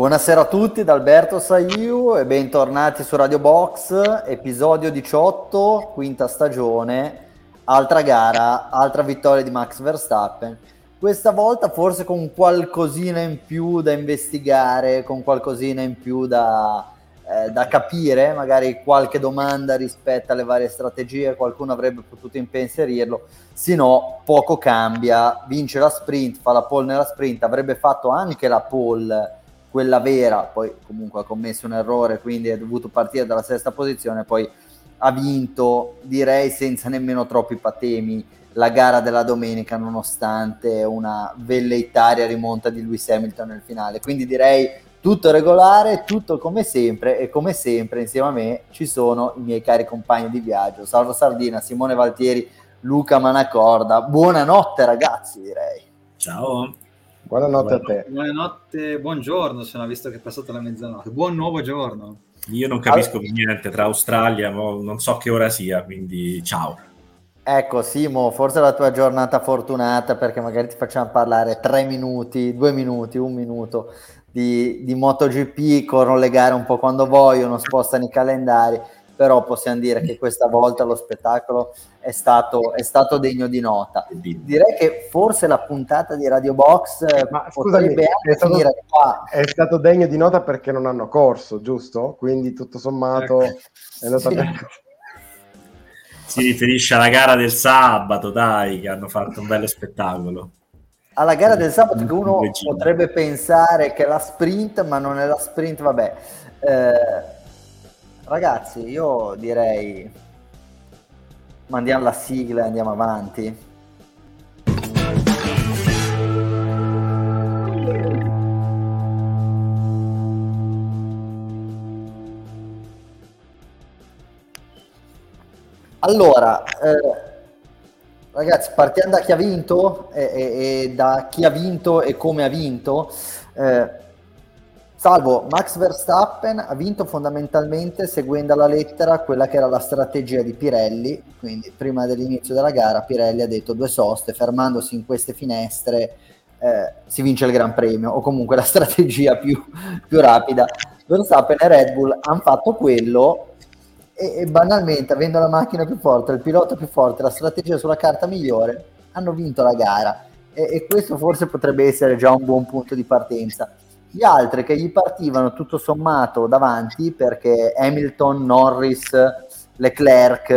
Buonasera a tutti da Alberto Saiu e bentornati su Radio Box, episodio 18, quinta stagione, altra gara, altra vittoria di Max Verstappen. Questa volta forse con qualcosina in più da investigare, con qualcosina in più da, eh, da capire, magari qualche domanda rispetto alle varie strategie, qualcuno avrebbe potuto impensierirlo, se no poco cambia, vince la sprint, fa la pole nella sprint, avrebbe fatto anche la pole quella vera, poi comunque ha commesso un errore, quindi è dovuto partire dalla sesta posizione, poi ha vinto, direi senza nemmeno troppi patemi, la gara della domenica, nonostante una velleitaria rimonta di Lewis Hamilton nel finale. Quindi direi tutto regolare, tutto come sempre e come sempre insieme a me ci sono i miei cari compagni di viaggio, Salvo Sardina, Simone Valtieri, Luca Manacorda. Buonanotte ragazzi, direi. Ciao. Buonanotte a te. Buonanotte, buongiorno, se no, visto che è passata la mezzanotte. Buon nuovo giorno. Io non capisco allora... niente tra Australia, non so che ora sia, quindi ciao. Ecco Simo, forse è la tua giornata fortunata perché magari ti facciamo parlare tre minuti, due minuti, un minuto di, di MotoGP, corrono le gare un po' quando vogliono, spostano i calendari però possiamo dire che questa volta lo spettacolo è stato, è stato degno di nota. Direi che forse la puntata di Radio Box eh, Ma, scusami, è stato, qua. È stato degno di nota perché non hanno corso, giusto? Quindi tutto sommato ecco. è andata sì. bene. Si riferisce alla gara del sabato, dai, che hanno fatto un bello spettacolo alla gara del sabato che uno potrebbe pensare che è la sprint, ma non è la sprint, vabbè. Eh, Ragazzi, io direi mandiamo la sigla e andiamo avanti. Allora, eh, ragazzi, partiamo da chi ha vinto e, e, e, da chi ha vinto e come ha vinto. Eh, Salvo, Max Verstappen ha vinto fondamentalmente seguendo alla lettera quella che era la strategia di Pirelli, quindi prima dell'inizio della gara Pirelli ha detto due soste, fermandosi in queste finestre eh, si vince il Gran Premio, o comunque la strategia più, più rapida. Verstappen e Red Bull hanno fatto quello e, e, banalmente, avendo la macchina più forte, il pilota più forte, la strategia sulla carta migliore, hanno vinto la gara. E, e questo forse potrebbe essere già un buon punto di partenza gli altri che gli partivano tutto sommato davanti perché Hamilton, Norris, Leclerc,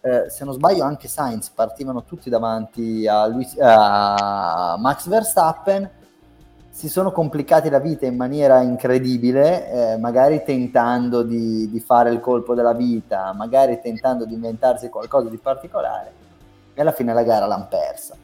eh, se non sbaglio anche Sainz partivano tutti davanti a, Luis, a Max Verstappen si sono complicati la vita in maniera incredibile, eh, magari tentando di, di, fare il colpo della vita, magari tentando di inventarsi qualcosa di particolare, e alla fine la gara l'hanno persa.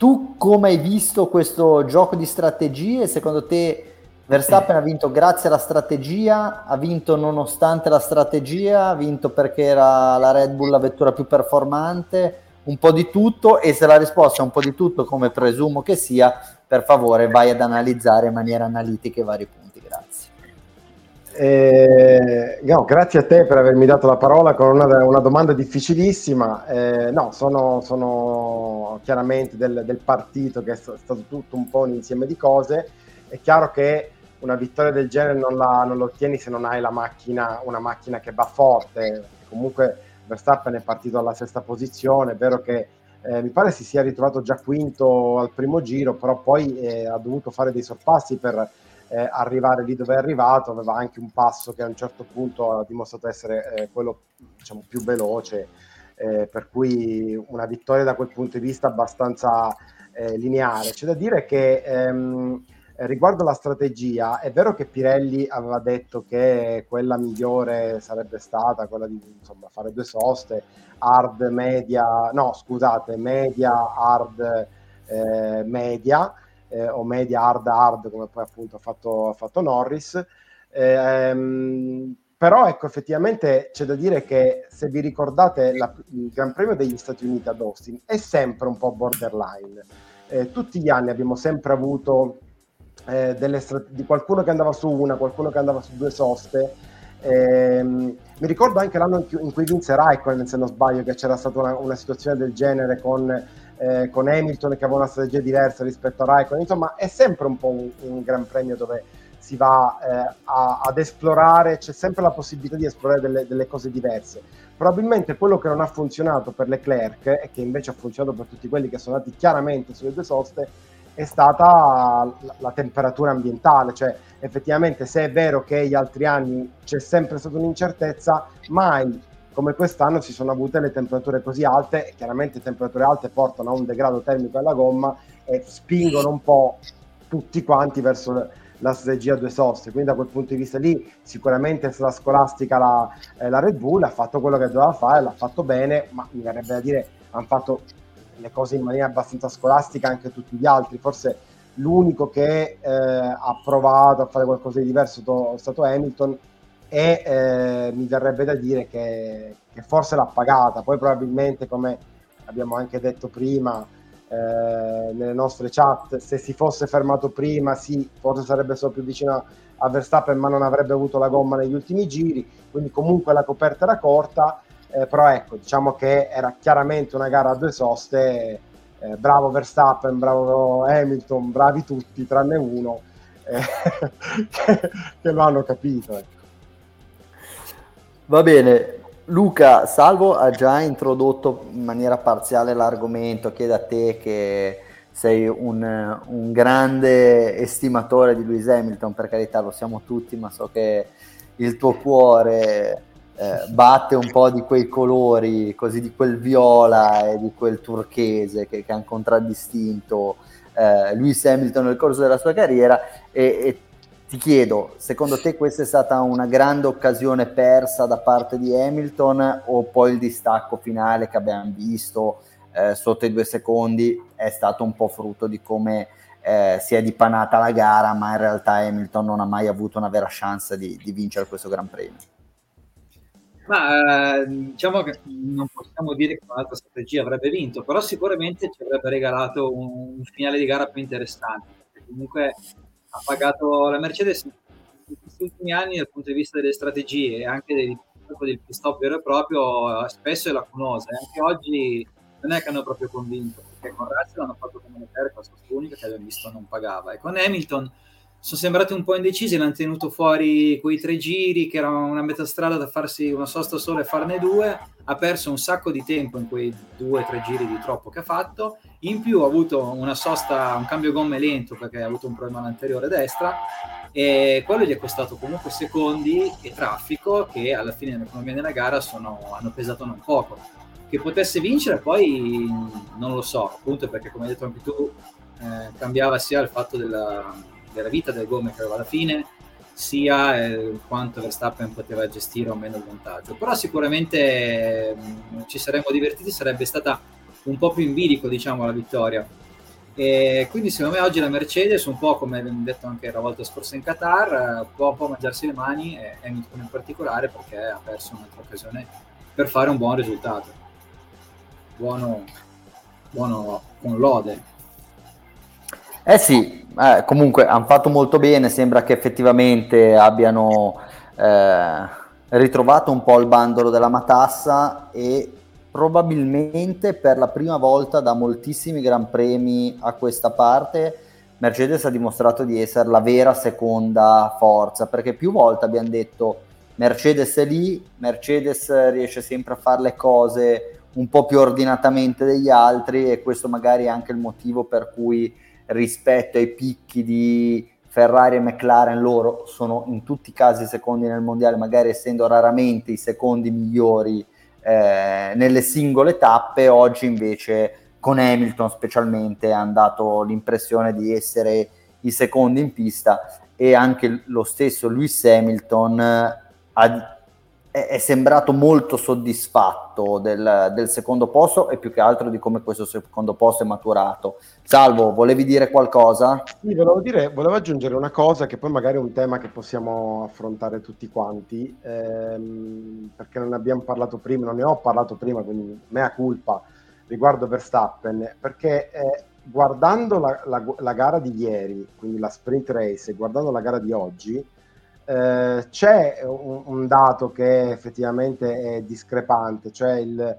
Tu come hai visto questo gioco di strategie? Secondo te Verstappen ha vinto grazie alla strategia, ha vinto nonostante la strategia, ha vinto perché era la Red Bull la vettura più performante, un po' di tutto e se la risposta è un po' di tutto come presumo che sia, per favore vai ad analizzare in maniera analitica i vari punti. Eh, no, grazie a te per avermi dato la parola con una, una domanda difficilissima. Eh, no, sono, sono chiaramente del, del, partito che è stato tutto un po' un insieme di cose. È chiaro che una vittoria del genere non la, non la ottieni se non hai la macchina, una macchina che va forte. Comunque Verstappen è partito alla sesta posizione, è vero che eh, mi pare si sia ritrovato già quinto al primo giro, però poi eh, ha dovuto fare dei sorpassi per eh, arrivare lì dove è arrivato, aveva anche un passo che a un certo punto ha dimostrato essere eh, quello diciamo, più veloce, eh, per cui una vittoria da quel punto di vista abbastanza eh, lineare. C'è da dire che ehm, riguardo la strategia, è vero che Pirelli aveva detto che quella migliore sarebbe stata quella di insomma, fare due soste, hard, media, no scusate, media, hard, eh, media, eh, o media hard hard come poi appunto ha fatto, ha fatto Norris. Ehm, però ecco effettivamente c'è da dire che se vi ricordate la, il Gran Premio degli Stati Uniti ad Austin è sempre un po' borderline. Eh, tutti gli anni abbiamo sempre avuto eh, strat- di qualcuno che andava su una, qualcuno che andava su due soste. Eh, mi ricordo anche l'anno in cui, in cui vinse Raikkonen, se non sbaglio, che c'era stata una, una situazione del genere con eh, con Hamilton che aveva una strategia diversa rispetto a Raikkonen, insomma è sempre un po' un, un gran premio dove si va eh, a, ad esplorare, c'è sempre la possibilità di esplorare delle, delle, cose diverse. Probabilmente quello che non ha funzionato per Leclerc e che invece ha funzionato per tutti quelli che sono andati chiaramente sulle due soste è stata la, la temperatura ambientale, cioè effettivamente se è vero che gli altri anni c'è sempre stata un'incertezza, mai come quest'anno si sono avute le temperature così alte e chiaramente temperature alte portano a un degrado termico della gomma e spingono un po' tutti quanti verso la strategia due soste. Quindi da quel punto di vista lì sicuramente stata scolastica la, eh, la Red Bull, ha fatto quello che doveva fare, l'ha fatto bene, ma mi verrebbe da dire hanno fatto le cose in maniera abbastanza scolastica anche tutti gli altri. Forse l'unico che eh, ha provato a fare qualcosa di diverso è stato Hamilton e eh, mi verrebbe da dire che, che, forse l'ha pagata. Poi probabilmente, come abbiamo anche detto prima, eh, nelle nostre chat, se si fosse fermato prima, sì, forse sarebbe stato più vicino a Verstappen, ma non avrebbe avuto la gomma negli ultimi giri, quindi comunque la coperta era corta, eh, però ecco, diciamo che era chiaramente una gara a due soste, eh, bravo Verstappen, bravo Hamilton, bravi tutti, tranne uno, eh, che, che, lo hanno capito. Ecco. Va bene, Luca, Salvo ha già introdotto in maniera parziale l'argomento, chiedo a te che sei un, un, grande estimatore di Lewis Hamilton, per carità lo siamo tutti, ma so che il tuo cuore eh, batte un po' di quei colori, così di quel viola e di quel turchese che, che hanno contraddistinto eh, Lewis Hamilton nel corso della sua carriera e, e ti chiedo, secondo te questa è stata una grande occasione persa da parte di Hamilton o poi il distacco finale che abbiamo visto eh, sotto i due secondi è stato un po' frutto di come eh, si è dipanata la gara, ma in realtà Hamilton non ha mai avuto una vera chance di, di vincere questo Gran Premio? Ma eh, diciamo che non possiamo dire che un'altra strategia avrebbe vinto, però sicuramente ci avrebbe regalato un finale di gara più interessante. Comunque ha pagato la Mercedes in questi ultimi anni dal punto di vista delle strategie e anche del, del pit stop vero e proprio spesso è lacunosa e anche oggi non è che hanno proprio convinto perché con Russell hanno fatto come Leclerc la sosta unica che abbiamo visto non pagava. E con Hamilton sono sembrati un po' indecisi, l'hanno tenuto fuori quei tre giri che erano una metà strada da farsi una sosta sola e farne due, ha perso un sacco di tempo in quei due o tre giri di troppo che ha fatto, in più ha avuto una sosta, un cambio gomme lento perché ha avuto un problema all'anteriore destra. E quello gli è costato comunque secondi e traffico che alla fine nell'economia della gara sono, hanno pesato non poco. Che potesse vincere poi non lo so, appunto perché come hai detto anche tu eh, cambiava sia il fatto della della vita delle gomme che aveva alla fine, sia eh, quanto Verstappen poteva gestire o meno il vantaggio. Però sicuramente mh, mm, ci saremmo divertiti, sarebbe stata un po' più in bilico, diciamo, la vittoria. E quindi secondo me oggi la Mercedes, un po' come abbiamo detto anche la volta scorsa in Qatar, può un po' mangiarsi le mani, e Hamilton in particolare, perché ha perso un'altra occasione per fare un buon risultato. Buono, buono con lode. Eh sì, eh, comunque hanno fatto molto bene, sembra che effettivamente abbiano eh, ritrovato un po' il bandolo della matassa e probabilmente per la prima volta da moltissimi gran premi a questa parte Mercedes ha dimostrato di essere la vera seconda forza, perché più volte abbiamo detto Mercedes è lì, Mercedes riesce sempre a fare le cose un po' più ordinatamente degli altri e questo magari è anche il motivo per cui rispetto ai picchi di Ferrari e McLaren, loro sono in tutti i casi secondi nel mondiale, magari essendo raramente i secondi migliori eh, nelle singole tappe, oggi invece con Hamilton specialmente hanno dato l'impressione di essere i secondi in pista e anche lo stesso Lewis Hamilton ha è, sembrato molto soddisfatto del, del, secondo posto e più che altro di come questo secondo posto è maturato. Salvo, volevi dire qualcosa? Sì, volevo, dire, volevo aggiungere una cosa che poi magari è un tema che possiamo affrontare tutti quanti, ehm, perché non abbiamo parlato prima, non ne ho parlato prima, quindi mea culpa riguardo Verstappen, perché eh, guardando la, la, la gara di ieri, quindi la sprint race, e guardando la gara di oggi, eh, c'è un, un, dato che effettivamente è discrepante, cioè il,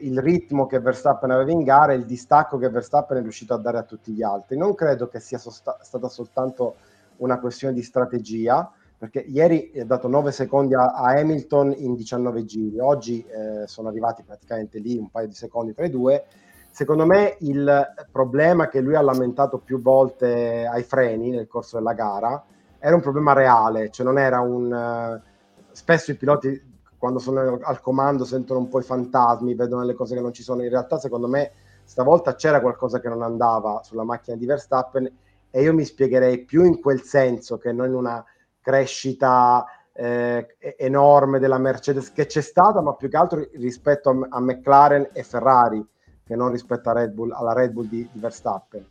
il ritmo che Verstappen aveva in gara e il distacco che Verstappen è riuscito a dare a tutti gli altri. Non credo che sia sosta- stata soltanto una questione di strategia, perché ieri ha dato 9 secondi a, a Hamilton in 19 giri, oggi eh, sono arrivati praticamente lì un paio di secondi tra i due. Secondo me il problema che lui ha lamentato più volte ai freni nel corso della gara era un problema reale, cioè non era un... Uh, spesso i piloti quando sono al comando sentono un po' i fantasmi, vedono le cose che non ci sono. In realtà, secondo me, stavolta c'era qualcosa che non andava sulla macchina di Verstappen e io mi spiegherei più in quel senso che non in una crescita eh, enorme della Mercedes che c'è stata, ma più che altro rispetto a, a McLaren e Ferrari che non rispetto Red Bull, alla Red Bull di, di Verstappen.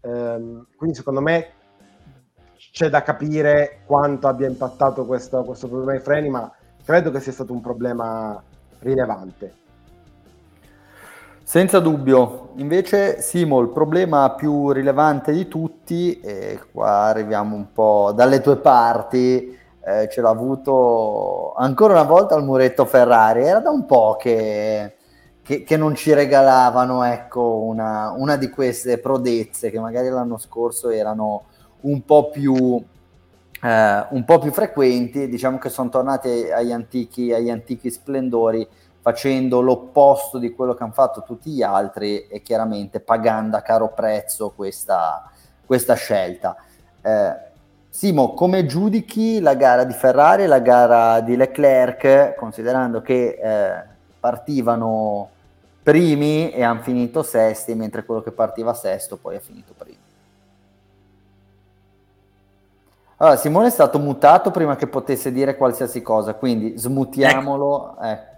Um, quindi secondo me c'è da capire quanto abbia impattato questo, questo problema ai freni, ma credo che sia stato un problema rilevante. Senza dubbio, invece Simo, il problema più rilevante di tutti, e qua arriviamo un po' dalle tue parti, eh, ce l'ha avuto ancora una volta il muretto Ferrari, era da un po' che, che, che non ci regalavano ecco, una, una, di queste prodezze che magari l'anno scorso erano un po' più eh, un po' più frequenti, diciamo che sono tornati agli antichi, agli antichi splendori facendo l'opposto di quello che hanno fatto tutti gli altri e chiaramente pagando a caro prezzo questa, questa scelta. Eh, Simo, come giudichi la gara di Ferrari e la gara di Leclerc, considerando che eh, partivano primi e hanno finito sesti, mentre quello che partiva sesto poi ha finito primo? Allora, Simone è stato mutato prima che potesse dire qualsiasi cosa, quindi smutiamolo. Ecco.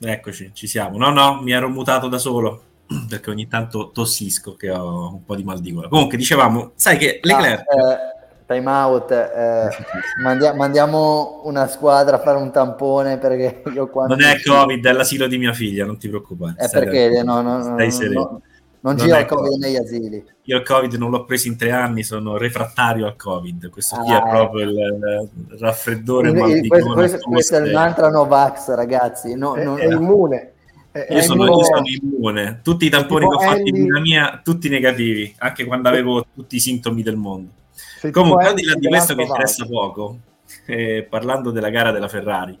Eh. Eccoci, ci siamo. No, no, mi ero mutato da solo perché ogni tanto tossisco che ho un po' di mal di gola. Comunque, dicevamo, sai che Leclerc... Ah, eh, time out, eh, mandia- mandiamo una squadra a fare un tampone perché io quando... Non è Covid, è l'asilo di mia figlia, non ti preoccupare. È perché no, no, no, stai sereno. No, non, gira il Covid negli asili. Io il Covid non l'ho preso in tre anni, sono refrattario al Covid. Questo ah, qui è ah, proprio il, il raffreddore. Il, questo, questo, questo è il mantra Novax, ragazzi. No, è, non, è immune. È, io, sono, io, sono, immune. Tutti i tamponi che ho fatto in vita mia, tutti negativi, anche quando avevo tutti i sintomi del mondo. Comunque, al di là di questo che interessa poco, eh, parlando della gara della Ferrari,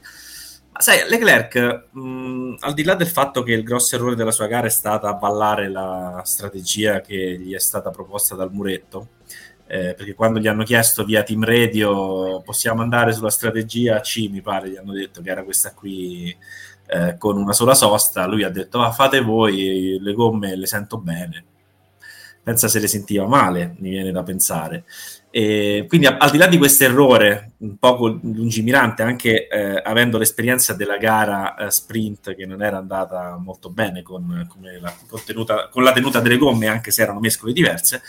sai, Leclerc, mh, al di là del fatto che il grosso errore della sua gara è stata avvallare la strategia che gli è stata proposta dal muretto, eh, perché quando gli hanno chiesto via Team Radio possiamo andare sulla strategia C, mi pare, gli hanno detto che era questa qui eh, con una sola sosta, lui ha detto ah, fate voi, le gomme le sento bene. Pensa se le sentiva male, mi viene da pensare. E quindi al di là di questo errore un poco lungimirante, anche eh, avendo l'esperienza della gara eh, sprint che non era andata molto bene con, la, contenuta, con la tenuta delle gomme, anche se erano mescole diverse,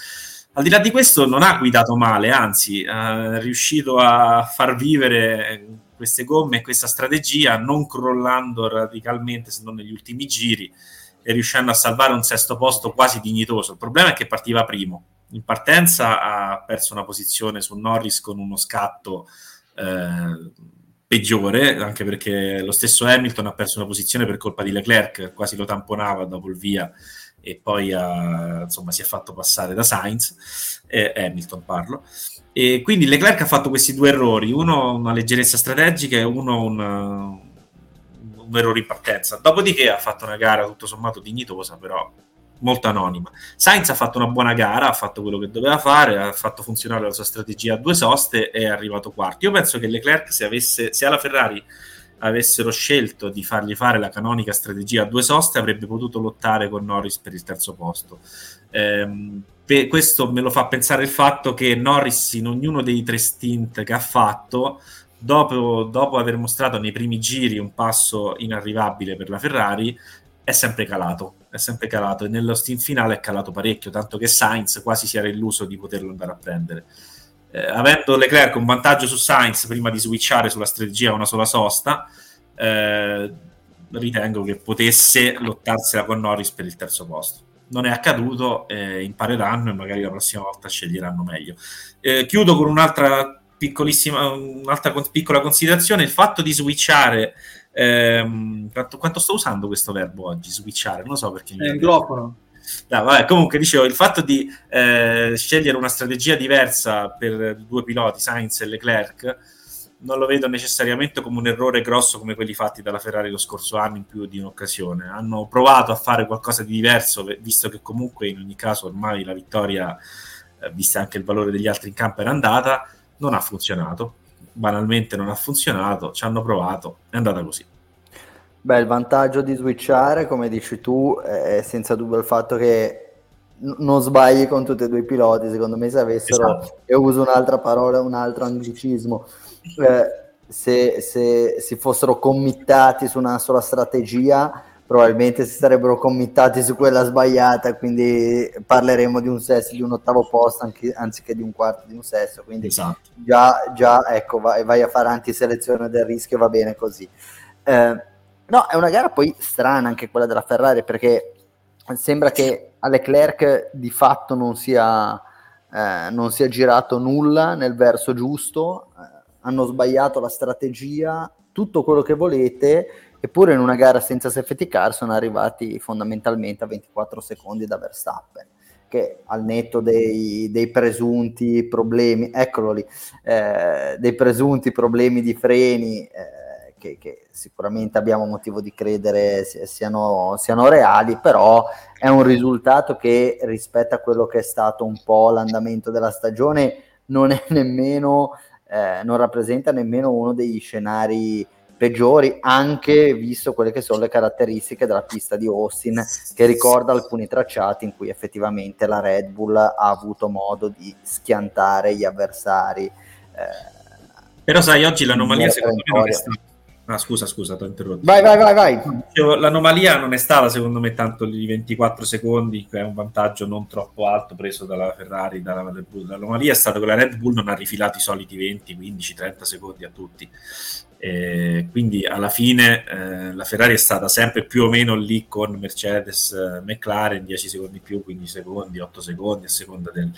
al di là di questo non ha guidato male, anzi è riuscito a far vivere queste gomme e questa strategia non crollando radicalmente se non negli ultimi giri e riuscendo a salvare un sesto posto quasi dignitoso. Il problema è che partiva primo in partenza ha perso una posizione su Norris con uno scatto eh, peggiore, anche perché lo stesso Hamilton ha perso una posizione per colpa di Leclerc, quasi lo tamponava dopo il via e poi ha, insomma, si è fatto passare da Sainz, eh, Hamilton parlo. E quindi Leclerc ha fatto questi due errori, uno una leggerezza strategica e uno un, un errore in partenza. Dopodiché ha fatto una gara tutto sommato dignitosa, però molto anonima. Sainz ha fatto una buona gara, ha fatto quello che doveva fare, ha fatto funzionare la sua strategia a due soste e è arrivato quarto. Io penso che Leclerc, se, avesse, se alla Ferrari avessero scelto di fargli fare la canonica strategia a due soste, avrebbe potuto lottare con Norris per il terzo posto. Ehm, per questo me lo fa pensare il fatto che Norris in ognuno dei tre stint che ha fatto, dopo, dopo aver mostrato nei primi giri un passo inarrivabile per la Ferrari, è sempre calato è sempre calato e nello steam finale è calato parecchio, tanto che Sainz quasi si era illuso di poterlo andare a prendere. Eh, avendo Leclerc un vantaggio su Sainz prima di switchare sulla strategia a una sola sosta, eh, ritengo che potesse lottarsela con Norris per il terzo posto. Non è accaduto, eh, impareranno e magari la prossima volta sceglieranno meglio. Eh, chiudo con un'altra piccolissima, un'altra piccola considerazione, il fatto di switchare ehm, quanto, quanto, sto usando questo verbo oggi, switchare, non lo so perché... È anglofono. No, vabbè, comunque dicevo, il fatto di eh, scegliere una strategia diversa per due piloti, Sainz e Leclerc, non lo vedo necessariamente come un errore grosso come quelli fatti dalla Ferrari lo scorso anno in più di un'occasione. Hanno provato a fare qualcosa di diverso, visto che comunque in ogni caso ormai la vittoria, eh, vista anche il valore degli altri in campo, era andata, non ha funzionato. Banalmente non ha funzionato, ci hanno provato, è andata così. Beh, il vantaggio di switchare, come dici tu, è senza dubbio il fatto che non sbagli con tutti e due i piloti. Secondo me, se avessero, esatto. io uso un'altra parola, un altro anglicismo, eh, se, se si fossero committati su una sola strategia, probabilmente si sarebbero committati su quella sbagliata, quindi parleremo di un sesto, di un ottavo posto anche, anziché di un quarto, di un sesto. Quindi esatto. già, già ecco, vai, vai, a fare antiselezione del rischio, va bene così. Eh, No, è una gara poi strana anche quella della Ferrari perché sembra che a Leclerc di fatto non sia, eh, non sia girato nulla nel verso giusto, eh, hanno sbagliato la strategia, tutto quello che volete, eppure in una gara senza safety car sono arrivati fondamentalmente a 24 secondi da Verstappen che al netto dei, dei presunti problemi, eccolo lì, eh, dei presunti problemi di freni, eh, che, che, sicuramente abbiamo motivo di credere siano, siano, reali, però è un risultato che rispetto a quello che è stato un po' l'andamento della stagione non è nemmeno, eh, non rappresenta nemmeno uno degli scenari peggiori, anche visto quelle che sono le caratteristiche della pista di Austin, che ricorda alcuni tracciati in cui effettivamente la Red Bull ha avuto modo di schiantare gli avversari. Eh, però sai, oggi l'anomalia secondo me non è stata Ah, scusa, scusa, ti ho interrotto. Vai, vai, vai, vai. L'anomalia non è stata, secondo me, tanto di 24 secondi, che è un vantaggio non troppo alto preso dalla Ferrari, dalla Red Bull. L'anomalia è stata che la Red Bull non ha rifilato i soliti 20, 15, 30 secondi a tutti. E quindi alla fine eh, la Ferrari è stata sempre più o meno lì con Mercedes, eh, McLaren 10 secondi più, 15 secondi, 8 secondi a seconda del,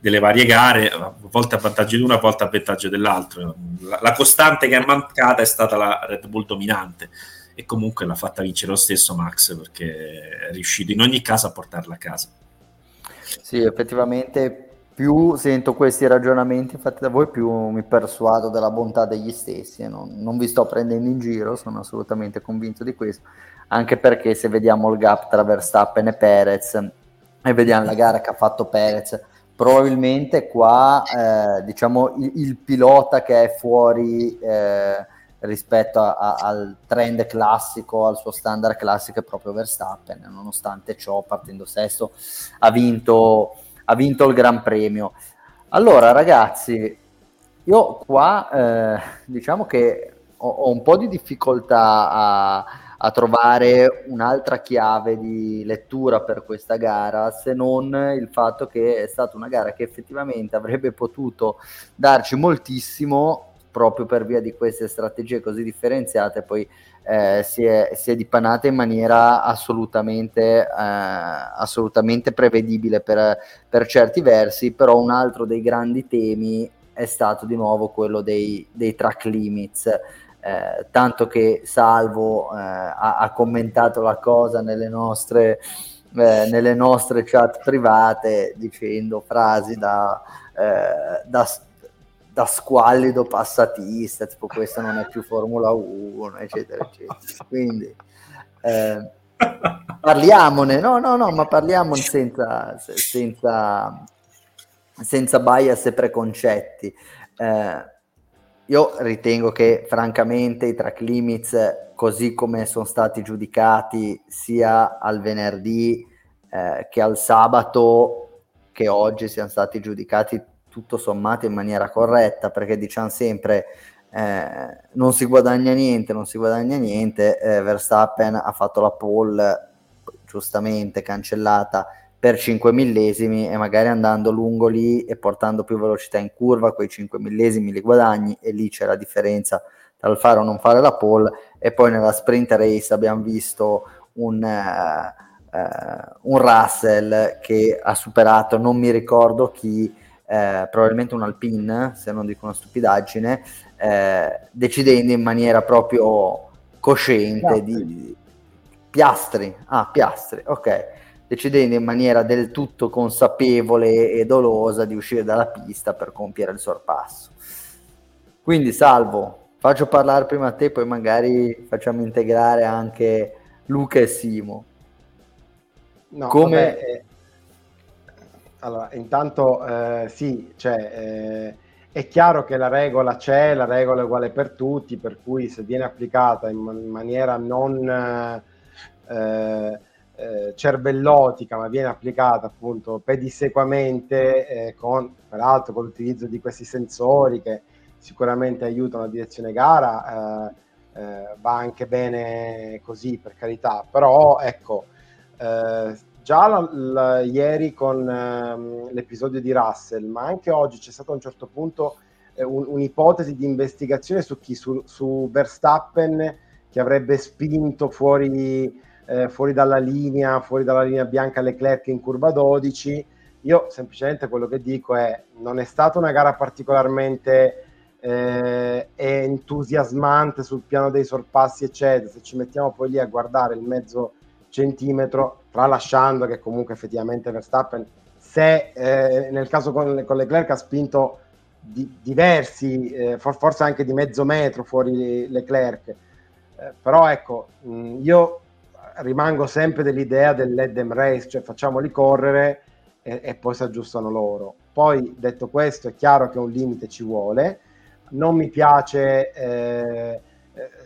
delle varie gare, a volte a vantaggio di una, a volte a vantaggio dell'altro. La, la, costante che è mancata è stata la Red Bull dominante e comunque l'ha fatta vincere lo stesso Max perché è riuscito in ogni caso a portarla a casa. Sì, effettivamente più sento questi ragionamenti fatti da voi, più mi persuado della bontà degli stessi. Non, non, vi sto prendendo in giro, sono assolutamente convinto di questo. Anche perché se vediamo il gap tra Verstappen e Perez e vediamo la gara che ha fatto Perez, probabilmente qua eh, diciamo il, il, pilota che è fuori eh, rispetto a, a, al trend classico, al suo standard classico è proprio Verstappen. Nonostante ciò, partendo sesto, ha vinto ha vinto il Gran Premio. Allora, ragazzi, io qua eh, diciamo che ho, ho, un po' di difficoltà a, a, trovare un'altra chiave di lettura per questa gara, se non il fatto che è stata una gara che effettivamente avrebbe potuto darci moltissimo proprio per via di queste strategie così differenziate, poi eh, si, è, si, è, dipanata in maniera assolutamente, eh, assolutamente prevedibile per, per, certi versi, però un altro dei grandi temi è stato di nuovo quello dei, dei track limits. Eh, tanto che Salvo eh, ha, ha, commentato la cosa nelle nostre, eh, nelle nostre chat private dicendo frasi da, eh, da da squallido passatista, tipo questa non è più Formula 1, eccetera, eccetera. Quindi eh, parliamone, no, no, no, ma parliamone senza, senza, senza bias e preconcetti. Eh, io ritengo che francamente i track limits, così come sono stati giudicati sia al venerdì eh, che al sabato, che oggi siano stati giudicati tutto sommato in maniera corretta, perché diciamo sempre eh, non si guadagna niente, non si guadagna niente, eh, Verstappen ha fatto la pole giustamente cancellata per 5 millesimi e magari andando lungo lì e portando più velocità in curva, quei 5 millesimi li guadagni e lì c'è la differenza tra il fare o non fare la pole e poi nella sprint race abbiamo visto un... Uh, Uh, un Russell che ha superato, non mi ricordo chi, eh, probabilmente un Alpine, se non dico una stupidaggine, eh, decidendo in maniera proprio cosciente, no. di Piastri, ah Piastri, ok, decidendo in maniera del tutto consapevole e dolosa di uscire dalla pista per compiere il sorpasso. Quindi Salvo, faccio parlare prima a te, poi magari facciamo integrare anche Luca e Simo. No, Come... Vabbè, eh, allora, intanto eh, sì, cioè, eh, è chiaro che la regola c'è, la regola è uguale per tutti, per cui se viene applicata in, in maniera non eh, eh, cervellotica, ma viene applicata appunto pedissequamente, eh, con, peraltro con l'utilizzo di questi sensori che sicuramente aiutano la direzione gara, eh, eh, va anche bene così per carità, però ecco, già la, la, ieri con ehm, l'episodio di Russell, ma anche oggi c'è stato a un certo punto eh, un, un'ipotesi di investigazione su chi? Su, su Verstappen che avrebbe spinto fuori, eh, fuori, dalla linea, fuori dalla linea bianca Leclerc in curva 12. Io semplicemente quello che dico è non è stata una gara particolarmente eh, entusiasmante sul piano dei sorpassi, eccetera. Se ci mettiamo poi lì a guardare il mezzo centimetro, tralasciando che comunque effettivamente Verstappen, se eh, nel caso con, con Leclerc ha spinto di, diversi, eh, for, forse anche di mezzo metro fuori Leclerc, eh, però ecco, mh, io rimango sempre dell'idea del let them race, cioè facciamoli correre e, e poi si aggiustano loro. Poi detto questo è chiaro che un limite ci vuole, non mi piace eh,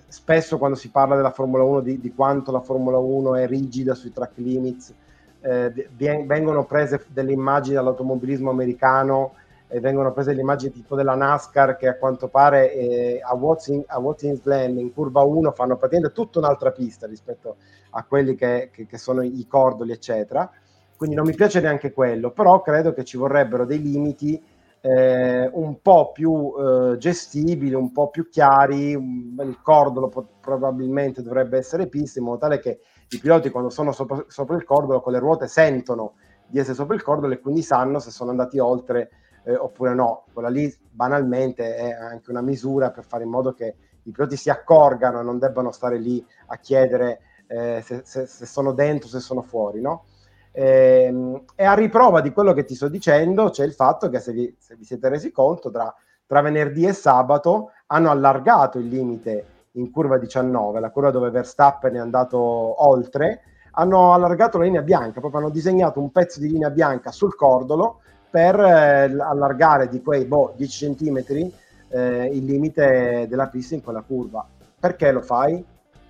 spesso quando si parla della Formula 1 di, di, quanto la Formula 1 è rigida sui track limits, eh, vengono prese delle immagini dall'automobilismo americano e vengono prese le immagini tipo della NASCAR che a quanto pare eh, a, Watkins, a Watkins Glen in curva 1 fanno praticamente tutta un'altra pista rispetto a quelli che, che, che sono i cordoli eccetera. Quindi non mi piace neanche quello però credo che ci vorrebbero dei limiti eh, un po' più eh, gestibili, un po' più chiari, il cordolo po- probabilmente dovrebbe essere pista in modo tale che i piloti quando sono sopra, sopra, il cordolo con le ruote sentono di essere sopra il cordolo e quindi sanno se sono andati oltre eh, oppure no. Quella lì banalmente è anche una misura per fare in modo che i piloti si accorgano e non debbano stare lì a chiedere eh, se, se, se, sono dentro, se sono fuori, no? E, ehm, e, a riprova di quello che ti sto dicendo c'è il fatto che se vi, se vi siete resi conto tra, tra, venerdì e sabato hanno allargato il limite in curva 19, la curva dove Verstappen è andato oltre, hanno allargato la linea bianca, proprio hanno disegnato un pezzo di linea bianca sul cordolo per eh, allargare di quei boh, 10 cm eh, il limite della pista in quella curva. Perché lo fai?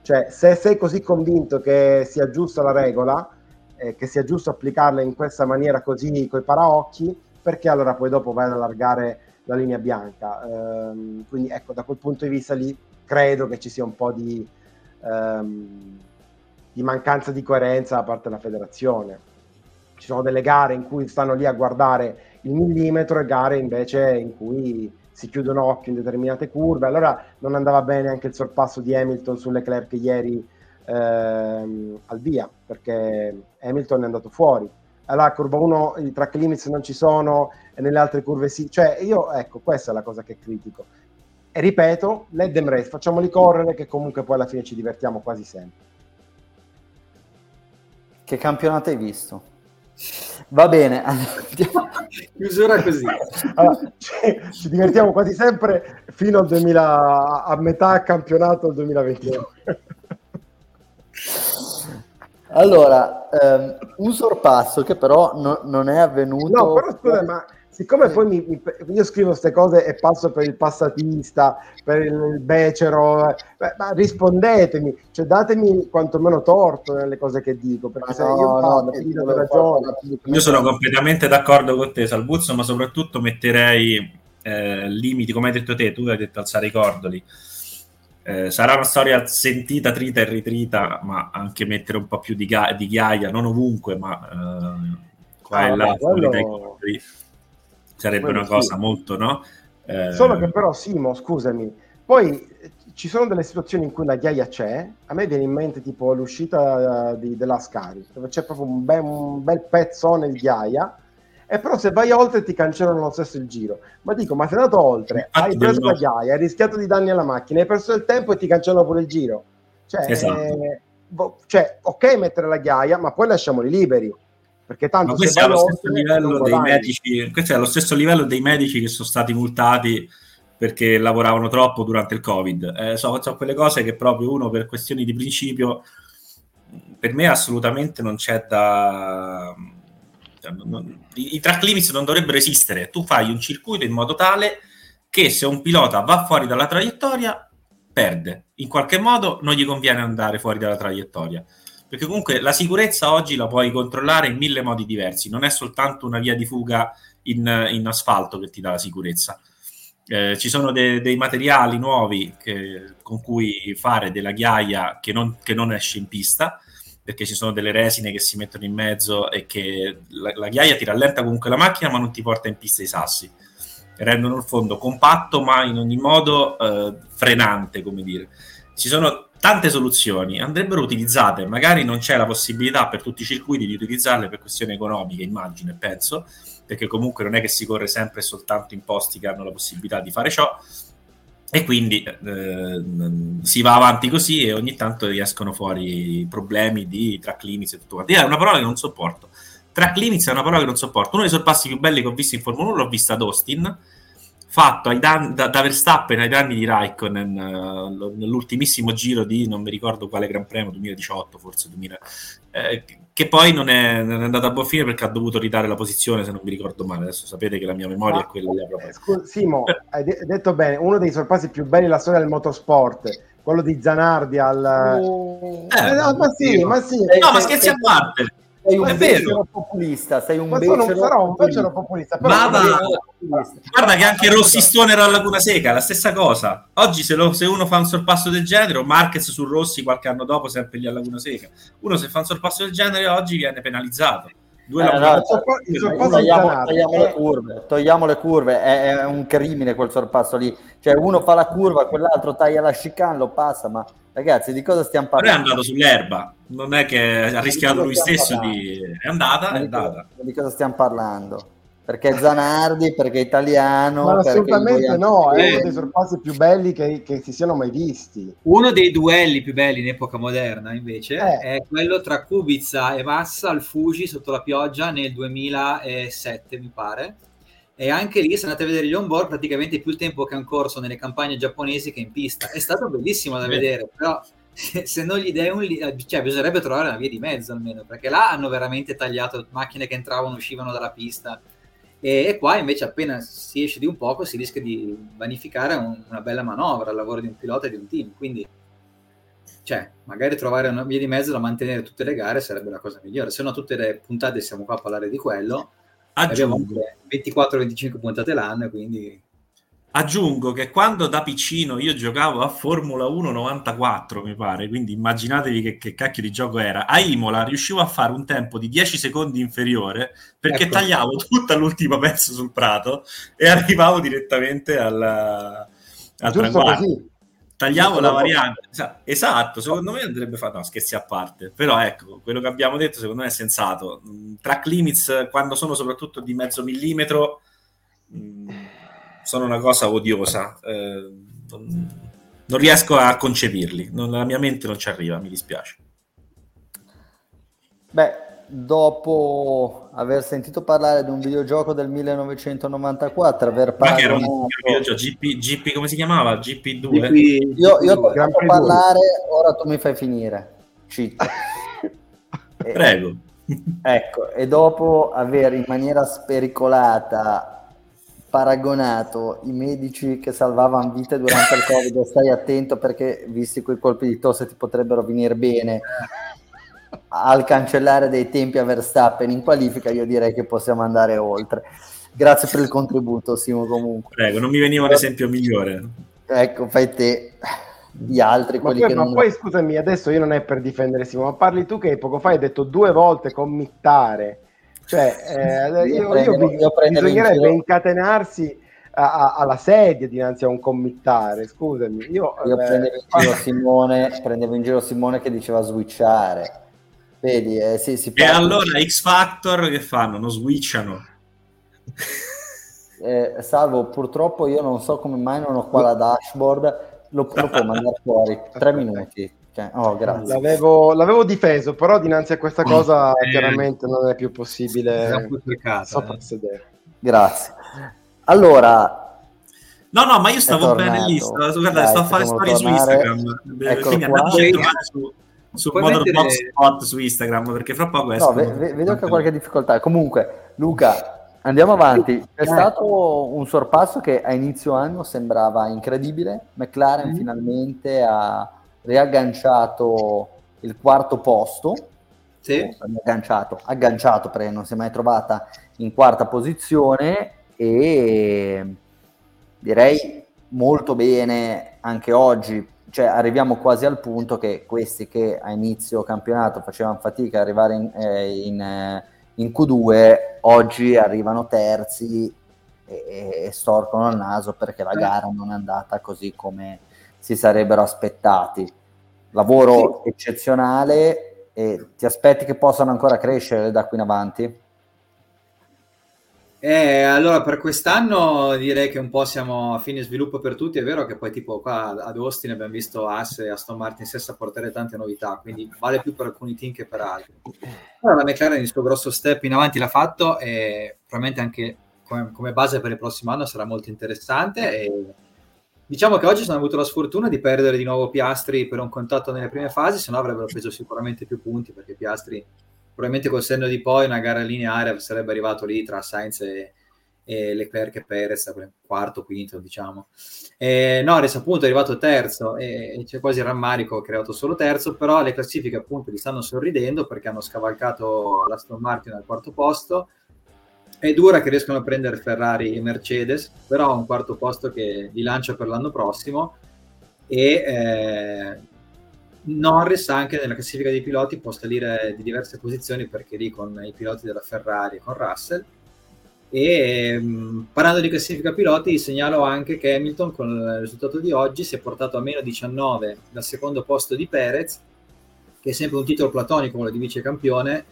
Cioè, se sei così convinto che sia giusta la regola, eh, che sia giusto applicarle in questa maniera così coi paraocchi, perché allora poi dopo vai ad allargare la linea bianca. Ehm, quindi ecco, da quel punto di vista lì credo che ci sia un po' di, ehm, di mancanza di coerenza da parte della federazione. Ci sono delle gare in cui stanno lì a guardare il millimetro e gare invece in cui si chiudono occhio in determinate curve. Allora non andava bene anche il sorpasso di Hamilton sulle Leclerc ieri ehm, al via perché Hamilton è andato fuori. Allora, curva 1 i track limits non ci sono e nelle altre curve sì. Cioè, io, ecco, questa è la cosa che critico. E ripeto, let them race, facciamoli correre che comunque poi alla fine ci divertiamo quasi sempre. Che campionato hai visto? Va bene, chiusura così. Allora, ci, ci, divertiamo quasi sempre fino al 2000, a metà campionato del 2021. Allora, ehm, un sorpasso che però no, non è avvenuto. No, però scusa, ma siccome poi mi, mi, io scrivo queste cose e passo per il passatista, per il becero, beh, ma rispondetemi, cioè datemi quantomeno torto nelle cose che dico, perché se no, io parlo, no, ragione. Io sono completamente d'accordo con te, Salbuzzo, ma soprattutto metterei eh, limiti, come hai detto te, tu hai detto alzare i cordoli eh, sarà una storia sentita, trita e ritrita, ma anche mettere un po' più di, ga- di ghiaia, non ovunque, ma eh, qua ah, e là, quello... sarebbe quello una cosa sì. molto, no? Eh... Solo che però, Simo, scusami, poi ci sono delle situazioni in cui la ghiaia c'è, a me viene in mente tipo l'uscita di, della Scari, dove c'è proprio un, be- un bel pezzone di ghiaia, e però se vai oltre ti cancellano lo stesso il giro. Ma dico, ma sei andato oltre, hai preso la ghiaia, hai rischiato di danni alla macchina, hai perso il tempo e ti cancellano pure il giro. Cioè, esatto. eh, boh, cioè, ok mettere la ghiaia, ma poi lasciamoli liberi. Perché tanto ma questo, è lo stesso livello dei medici, questo è lo stesso livello dei medici che sono stati multati perché lavoravano troppo durante il Covid. Eh, sono, sono quelle cose che proprio uno per questioni di principio, per me assolutamente non c'è da... Cioè, non, I, i track limits non dovrebbero esistere. Tu fai un circuito in modo tale che se un pilota va fuori dalla traiettoria, perde. In qualche modo non gli conviene andare fuori dalla traiettoria. Perché comunque la sicurezza oggi la puoi controllare in mille modi diversi, non è soltanto una via di fuga in, in asfalto che ti dà la sicurezza eh, ci sono de- dei materiali nuovi che, con cui fare della ghiaia che non, che non, esce in pista perché ci sono delle resine che si mettono in mezzo e che la, la, ghiaia ti rallenta comunque la macchina ma non ti porta in pista i sassi. Rendono il fondo compatto ma in ogni modo eh, frenante come dire. Ci sono tante soluzioni andrebbero utilizzate. Magari non c'è la possibilità per tutti i circuiti di utilizzarle per questioni economiche immagino e penso perché comunque non è che si corre sempre soltanto in posti che hanno la possibilità di fare ciò e quindi eh, si va avanti così e ogni tanto riescono fuori problemi di track limits e tutto quanto. È una parola che non sopporto. Track limits è una parola che non sopporto. Uno dei sorpassi più belli che ho visto in Formula 1 l'ho visto ad Austin, fatto dan- da, da, Verstappen ai danni di Raikkonen uh, nell'ultimissimo giro di non mi ricordo quale Gran Premio, 2018 forse 2000, eh, che poi non è, non è andata a buon fine perché ha dovuto ridare la posizione se non mi ricordo male. Adesso sapete che la mia memoria Ma, è quella eh, scusa, Simo, hai de- detto bene uno dei sorpassi più belli della storia del motorsport quello di Zanardi al oh. eh, no, ma sì, ma sì. No ma scherzi a parte sei un becero populista, sei un becero non sarò un becero populista. Ma va, guarda che anche Rossi Stoner a Laguna Seca, la stessa cosa. Oggi se, lo, se, uno fa un sorpasso del genere, o Marquez su Rossi qualche anno dopo, sempre lì a Laguna Seca, uno se fa un sorpasso del genere oggi viene penalizzato. Due eh, no, togliamo, togliamo, le curve, togliamo le curve, è, è, un crimine quel sorpasso lì. Cioè uno fa la curva, quell'altro taglia la chicane, lo passa, ma ragazzi di cosa stiamo parlando? Non è andato sull'erba, non è che ha rischiato lui stesso di... È andata, è andata. Di cosa stiamo parlando? Perché Zanardi, perché italiano. Ma assolutamente no, è uno dei sorpassi più belli che, che, si siano mai visti. Uno dei duelli più belli in epoca moderna, invece, eh. è quello tra Kubica e Massa al Fuji sotto la pioggia nel 2007, mi pare. E anche lì, se andate a vedere gli onboard, praticamente più il tempo che hanno corso nelle campagne giapponesi che in pista. È stato bellissimo da vedere, però se non gli dai un cioè bisognerebbe trovare una via di mezzo almeno perché là hanno veramente tagliato macchine che entravano e uscivano dalla pista e, e, qua invece appena si esce di un poco si rischia di vanificare un, una bella manovra al lavoro di un pilota e di un team. Quindi, cioè, magari trovare una via di mezzo da mantenere tutte le gare sarebbe la cosa migliore. Se no, tutte le puntate siamo qua a parlare di quello. Aggiungo. Abbiamo 24-25 puntate l'anno, quindi Aggiungo che quando da piccino io giocavo a Formula 1 94, mi pare, quindi immaginatevi che, che, cacchio di gioco era. A Imola riuscivo a fare un tempo di 10 secondi inferiore perché ecco. tagliavo tutta l'ultima pezzo sul prato e arrivavo direttamente alla, al traguardo. Così. Tagliavo Giusto la variante. Esatto, secondo me andrebbe fatto, no, scherzi a parte. Però ecco, quello che abbiamo detto secondo me è sensato. Mm, track limits, quando sono soprattutto di mezzo millimetro... Mh, mm, sono una cosa odiosa. Eh, non, non, riesco a concepirli, non, la mia mente non ci arriva, mi dispiace. Beh, dopo aver sentito parlare di un videogioco del 1994, aver parlato... era un videogioco, GP, GP, come si chiamava? GP2? GP, io, io ho parlare, ora tu mi fai finire. Cheat. Prego. Ecco, e dopo aver in maniera spericolata paragonato i medici che salvavano vite durante il Covid, stai attento perché visti quei colpi di tosse ti potrebbero venire bene. Al cancellare dei tempi a Verstappen in qualifica, io direi che possiamo andare oltre. Grazie per il contributo, Simo. Comunque, prego, non mi veniva un esempio migliore. Ecco, fai te gli altri. Ma, poi, ma non... poi, scusami, adesso io non è per difendere Simo, ma parli tu che poco fa hai detto due volte committare cioè, eh, io, io, io, io bisognerebbe incatenarsi a, a, alla sedia dinanzi a un committare. Scusami, io, io eh, prendevo, in giro Simone, prendevo in giro Simone che diceva switchare. Vedi, eh, sì, si e allora X Factor che fanno? Non switchano. Eh, salvo, purtroppo io non so come mai non ho qua la dashboard lo, lo può mandare fuori, tre minuti. Oh, grazie. L'avevo, l'avevo, difeso, però dinanzi a questa cosa eh, chiaramente non è più possibile soprassedere. Eh. Grazie. Allora, No, no, ma io stavo bene lì. Stavo, guarda, sto a fare storie su Instagram. Quindi andate su, su Motorbox Spot su Instagram perché fra poco escono. No, v- vedo che ha qualche difficoltà. Comunque, Luca, andiamo avanti. È stato un sorpasso che a inizio anno sembrava incredibile. McLaren mm. finalmente ha riagganciato il quarto posto. Sì. Agganciato, agganciato perché non si è mai trovata in quarta posizione e direi molto bene anche oggi. Cioè, arriviamo quasi al punto che questi che a inizio campionato facevano fatica ad arrivare in, eh, in, eh, in Q2, oggi arrivano terzi e, e, storcono il naso perché la gara non è andata così come si sarebbero aspettati. Lavoro sì. eccezionale e ti aspetti che possano ancora crescere da qui in avanti? Eh, allora per quest'anno direi che un po' siamo a fine sviluppo per tutti, è vero che poi tipo qua ad Austin abbiamo visto Asse e Aston Martin stessa portare tante novità, quindi vale più per alcuni team che per altri. Allora la McLaren il suo grosso step in avanti l'ha fatto e probabilmente anche come, come base per il prossimo anno sarà molto interessante e diciamo che oggi sono avuto la sfortuna di perdere di nuovo Piastri per un contatto nelle prime fasi, se no avrebbero preso sicuramente più punti perché Piastri probabilmente col senno di poi una gara lineare sarebbe arrivato lì tra Sainz e, e Leclerc e Perez, quarto, quinto, diciamo. E Norris appunto è arrivato terzo e, c'è quasi il rammarico, ha creato solo terzo, però le classifiche appunto gli stanno sorridendo perché hanno scavalcato l'Aston Martin al quarto posto. È dura che riescono a prendere Ferrari e Mercedes, però un quarto posto che li lancia per l'anno prossimo. E eh, Norris anche nella classifica dei piloti può salire di diverse posizioni perché lì con i piloti della Ferrari e con Russell. E mh, parlando di classifica piloti segnalo anche che Hamilton con il risultato di oggi si è portato a meno 19 dal secondo posto di Perez che è sempre un titolo platonico quello di vice campione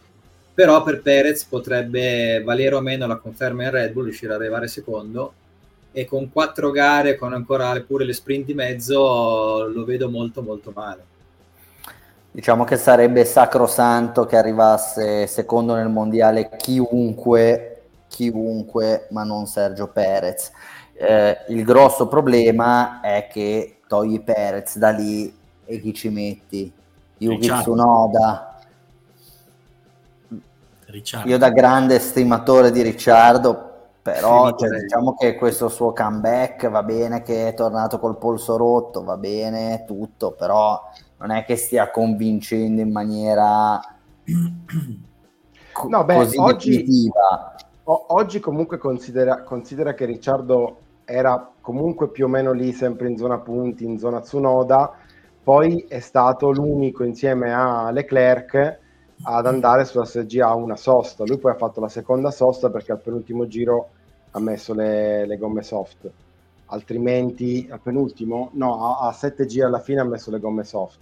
però per Perez potrebbe valere o meno la conferma in Red Bull riuscire ad arrivare secondo e con quattro gare con ancora pure le sprint di mezzo lo vedo molto molto male Diciamo che sarebbe sacrosanto che arrivasse secondo nel mondiale chiunque, chiunque, ma non Sergio Perez. Eh, il grosso problema è che togli Perez da lì e chi ci metti? Yuki Tsunoda. Ricciardo. Io da grande stimatore di Ricciardo, però cioè, diciamo che questo suo comeback va bene che è tornato col polso rotto, va bene tutto, però non è che stia convincendo in maniera co- no, beh, così oggi, definitiva. O- oggi comunque considera, considera che Ricciardo era comunque più o meno lì, sempre in zona punti, in zona Tsunoda, poi è stato l'unico insieme a Leclerc ad andare sulla SGA a una sosta. Lui poi ha fatto la seconda sosta perché al penultimo giro ha messo le, le gomme soft altrimenti al penultimo, no, a, a 7 giri alla fine ha messo le gomme soft.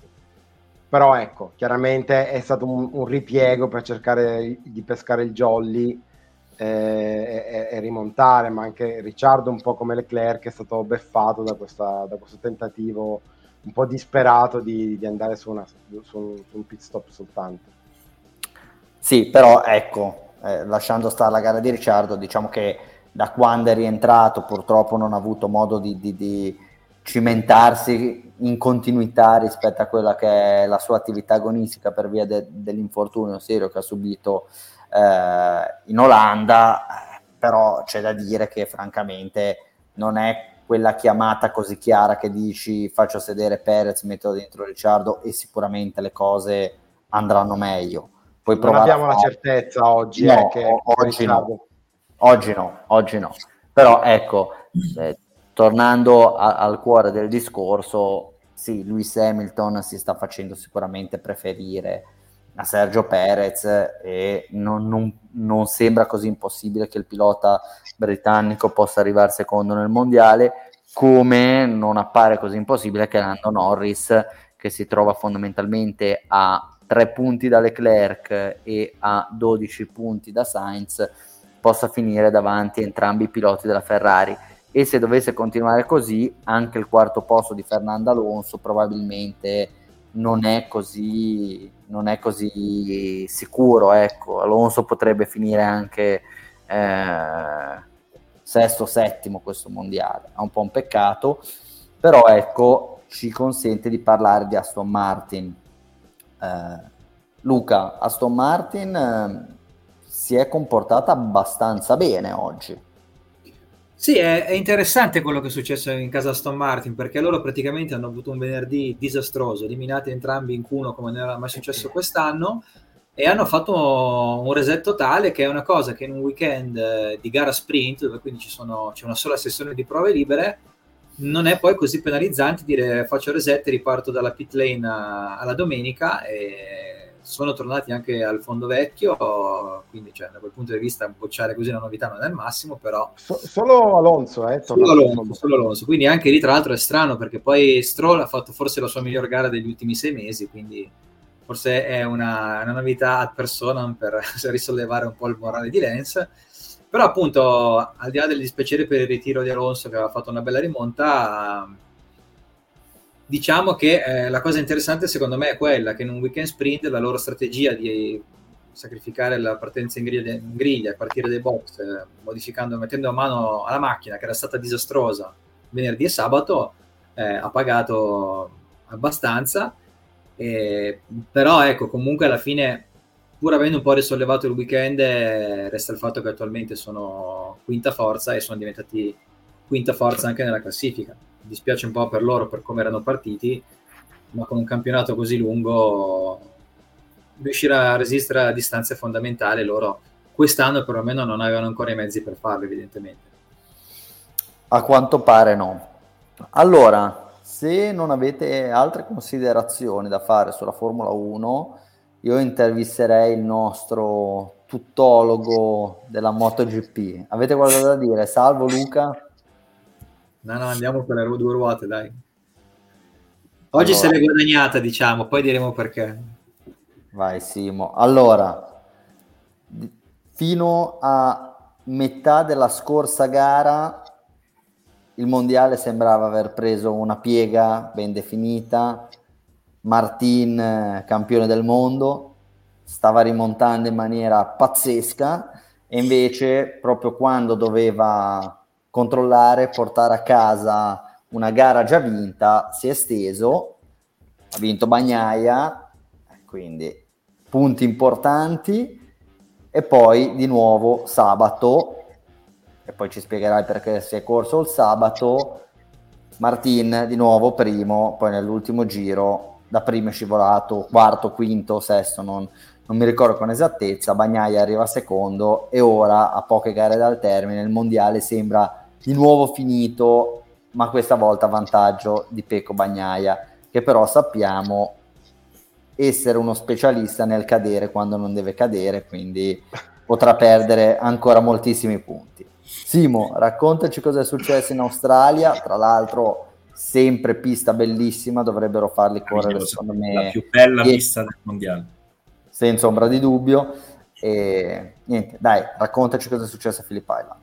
Però ecco, chiaramente è stato un, un ripiego per cercare di pescare il jolly eh, e, e, rimontare, ma anche Ricciardo, un po' come Leclerc, è stato beffato da, questa, da questo tentativo un po' disperato di, di andare su, una, su, un, su, un, pit stop soltanto. Sì, però ecco, eh, lasciando stare la gara di Ricciardo, diciamo che da quando è rientrato purtroppo non ha avuto modo di, di, di, cimentarsi in continuità rispetto a quella che è la sua attività agonistica per via de, dell'infortunio serio che ha subito eh, in Olanda, però c'è da dire che francamente non è quella chiamata così chiara che dici faccio sedere Perez, metto dentro Ricciardo e sicuramente le cose andranno meglio. Poi non abbiamo la certezza oggi no, eh, che oggi no. Oggi no, oggi no. Però ecco, eh, tornando a, al cuore del discorso, sì, Lewis Hamilton si sta facendo sicuramente preferire a Sergio Perez e non, non, non, sembra così impossibile che il pilota britannico possa arrivare secondo nel mondiale, come non appare così impossibile che Lando Norris, che si trova fondamentalmente a 3 punti da Leclerc e a 12 punti da Sainz, possa finire davanti a entrambi i piloti della Ferrari. e se dovesse continuare così anche il quarto posto di Fernando Alonso probabilmente non è così, non è così sicuro. Ecco. Alonso potrebbe finire anche eh, sesto, settimo questo mondiale. È un po' un peccato, però ecco, ci consente di parlare di Aston Martin. Eh, Luca, Aston Martin eh, si è comportata abbastanza bene oggi. Sì, è, è, interessante quello che è successo in casa Aston Martin perché loro praticamente hanno avuto un venerdì disastroso, eliminati entrambi in Q1 come non era mai successo quest'anno e hanno fatto un reset totale che è una cosa che in un weekend eh, di gara sprint dove quindi sono, c'è una sola sessione di prove libere non è poi così penalizzante dire faccio reset e riparto dalla pit lane alla domenica e sono tornati anche al fondo vecchio, quindi cioè, da quel punto di vista bocciare così una novità non è il massimo, però... So, solo Alonso, eh? Solo Alonso, solo Alonso, quindi anche lì tra l'altro è strano perché poi Stroll ha fatto forse la sua miglior gara degli ultimi sei mesi, quindi forse è una, una novità ad personam per risollevare un po' il morale di Lens. Però appunto, al di là del dispiacere per il ritiro di Alonso che aveva fatto una bella rimonta, diciamo che eh, la cosa interessante secondo me è quella che in un weekend sprint la loro strategia di sacrificare la partenza in griglia, in griglia a partire dai box, eh, modificando, mettendo a mano alla macchina che era stata disastrosa venerdì e sabato, eh, ha pagato abbastanza. Eh, però ecco, comunque alla fine, pur avendo un po' risollevato il weekend, eh, resta il fatto che attualmente sono quinta forza e sono diventati quinta forza anche nella classifica dispiace un po' per loro per come erano partiti, ma con un campionato così lungo riuscire a resistere a distanze fondamentali loro quest'anno perlomeno non avevano ancora i mezzi per farlo evidentemente. A quanto pare no. Allora, se non avete altre considerazioni da fare sulla Formula 1, io intervisterei il nostro tuttologo della MotoGP. Avete qualcosa da dire? Salvo Luca? No, no, andiamo con le due ruote, dai. Oggi allora. se l'è guadagnata, diciamo, poi diremo perché. Vai Simo. Allora, fino a metà della scorsa gara il mondiale sembrava aver preso una piega ben definita. Martin, campione del mondo, stava rimontando in maniera pazzesca e invece proprio quando doveva controllare, portare a casa una gara già vinta, si è steso, ha vinto Bagnaia, quindi punti importanti e poi di nuovo sabato, e poi ci spiegherai perché si è corso il sabato, Martin di nuovo primo, poi nell'ultimo giro da primo è scivolato, quarto, quinto, sesto, non, non mi ricordo con esattezza, Bagnaia arriva secondo e ora a poche gare dal termine il mondiale sembra di nuovo finito, ma questa volta a vantaggio di Pecco Bagnaia, che però sappiamo essere uno specialista nel cadere quando non deve cadere, quindi potrà perdere ancora moltissimi punti. Simo, raccontaci cosa è successo in Australia, tra l'altro sempre pista bellissima, dovrebbero farli correre secondo me la più bella pista del mondiale. Senza ombra di dubbio. E niente, dai, raccontaci cosa è successo a Filippa Island.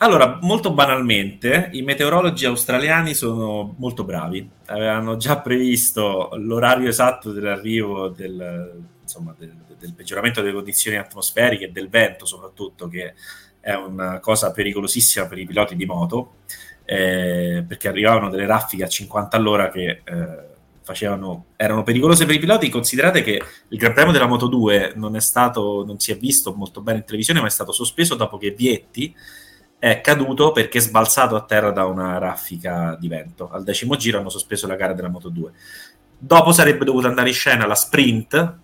Allora, molto banalmente, i meteorologi australiani sono molto bravi. Avevano già previsto l'orario esatto dell'arrivo del, insomma, del, del peggioramento delle condizioni atmosferiche e del vento, soprattutto, che è una cosa pericolosissima per i piloti di moto, eh, perché arrivavano delle raffiche a 50 all'ora che eh, facevano, erano pericolose per i piloti. Considerate che il Gran Premio della Moto 2 non è stato, non si è visto molto bene in televisione, ma è stato sospeso dopo che Vietti è caduto perché è sbalzato a terra da una raffica di vento. Al decimo giro hanno sospeso la gara della Moto 2. Dopo sarebbe dovuta andare in scena la sprint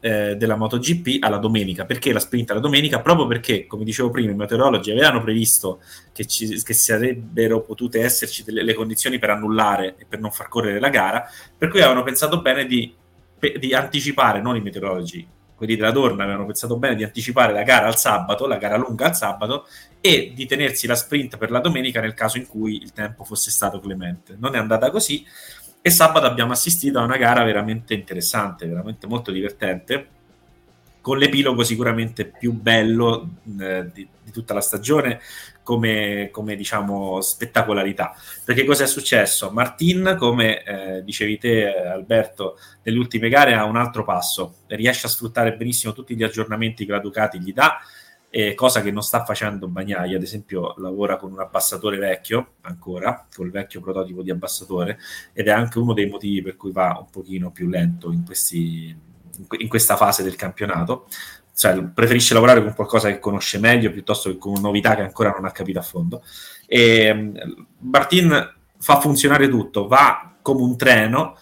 eh, della MotoGP alla domenica. Perché la sprint alla domenica? Proprio perché, come dicevo prima, i meteorologi avevano previsto che, ci, che sarebbero potute esserci delle le condizioni per annullare e per non far correre la gara, per cui avevano pensato bene di, di anticipare, non i meteorologi, quelli della Torna avevano pensato bene di anticipare la gara al sabato, la gara lunga al sabato, e di tenersi la sprint per la domenica nel caso in cui il tempo fosse stato clemente. Non è andata così e sabato abbiamo assistito a una gara veramente interessante, veramente molto divertente, con l'epilogo sicuramente più bello eh, di, di, tutta la stagione, come, come, diciamo spettacolarità. Perché cosa è successo? Martin, come eh, dicevi te Alberto, nelle ultime gare ha un altro passo, riesce a sfruttare benissimo tutti gli aggiornamenti che la Ducati gli dà, eh, cosa che non sta facendo Bagnaia, ad esempio lavora con un abbassatore vecchio ancora, col vecchio prototipo di abbassatore, ed è anche uno dei motivi per cui va un pochino più lento in, questi, in questa fase del campionato. Cioè, preferisce lavorare con qualcosa che conosce meglio piuttosto che con novità che ancora non ha capito a fondo. E Martin fa funzionare tutto, va come un treno,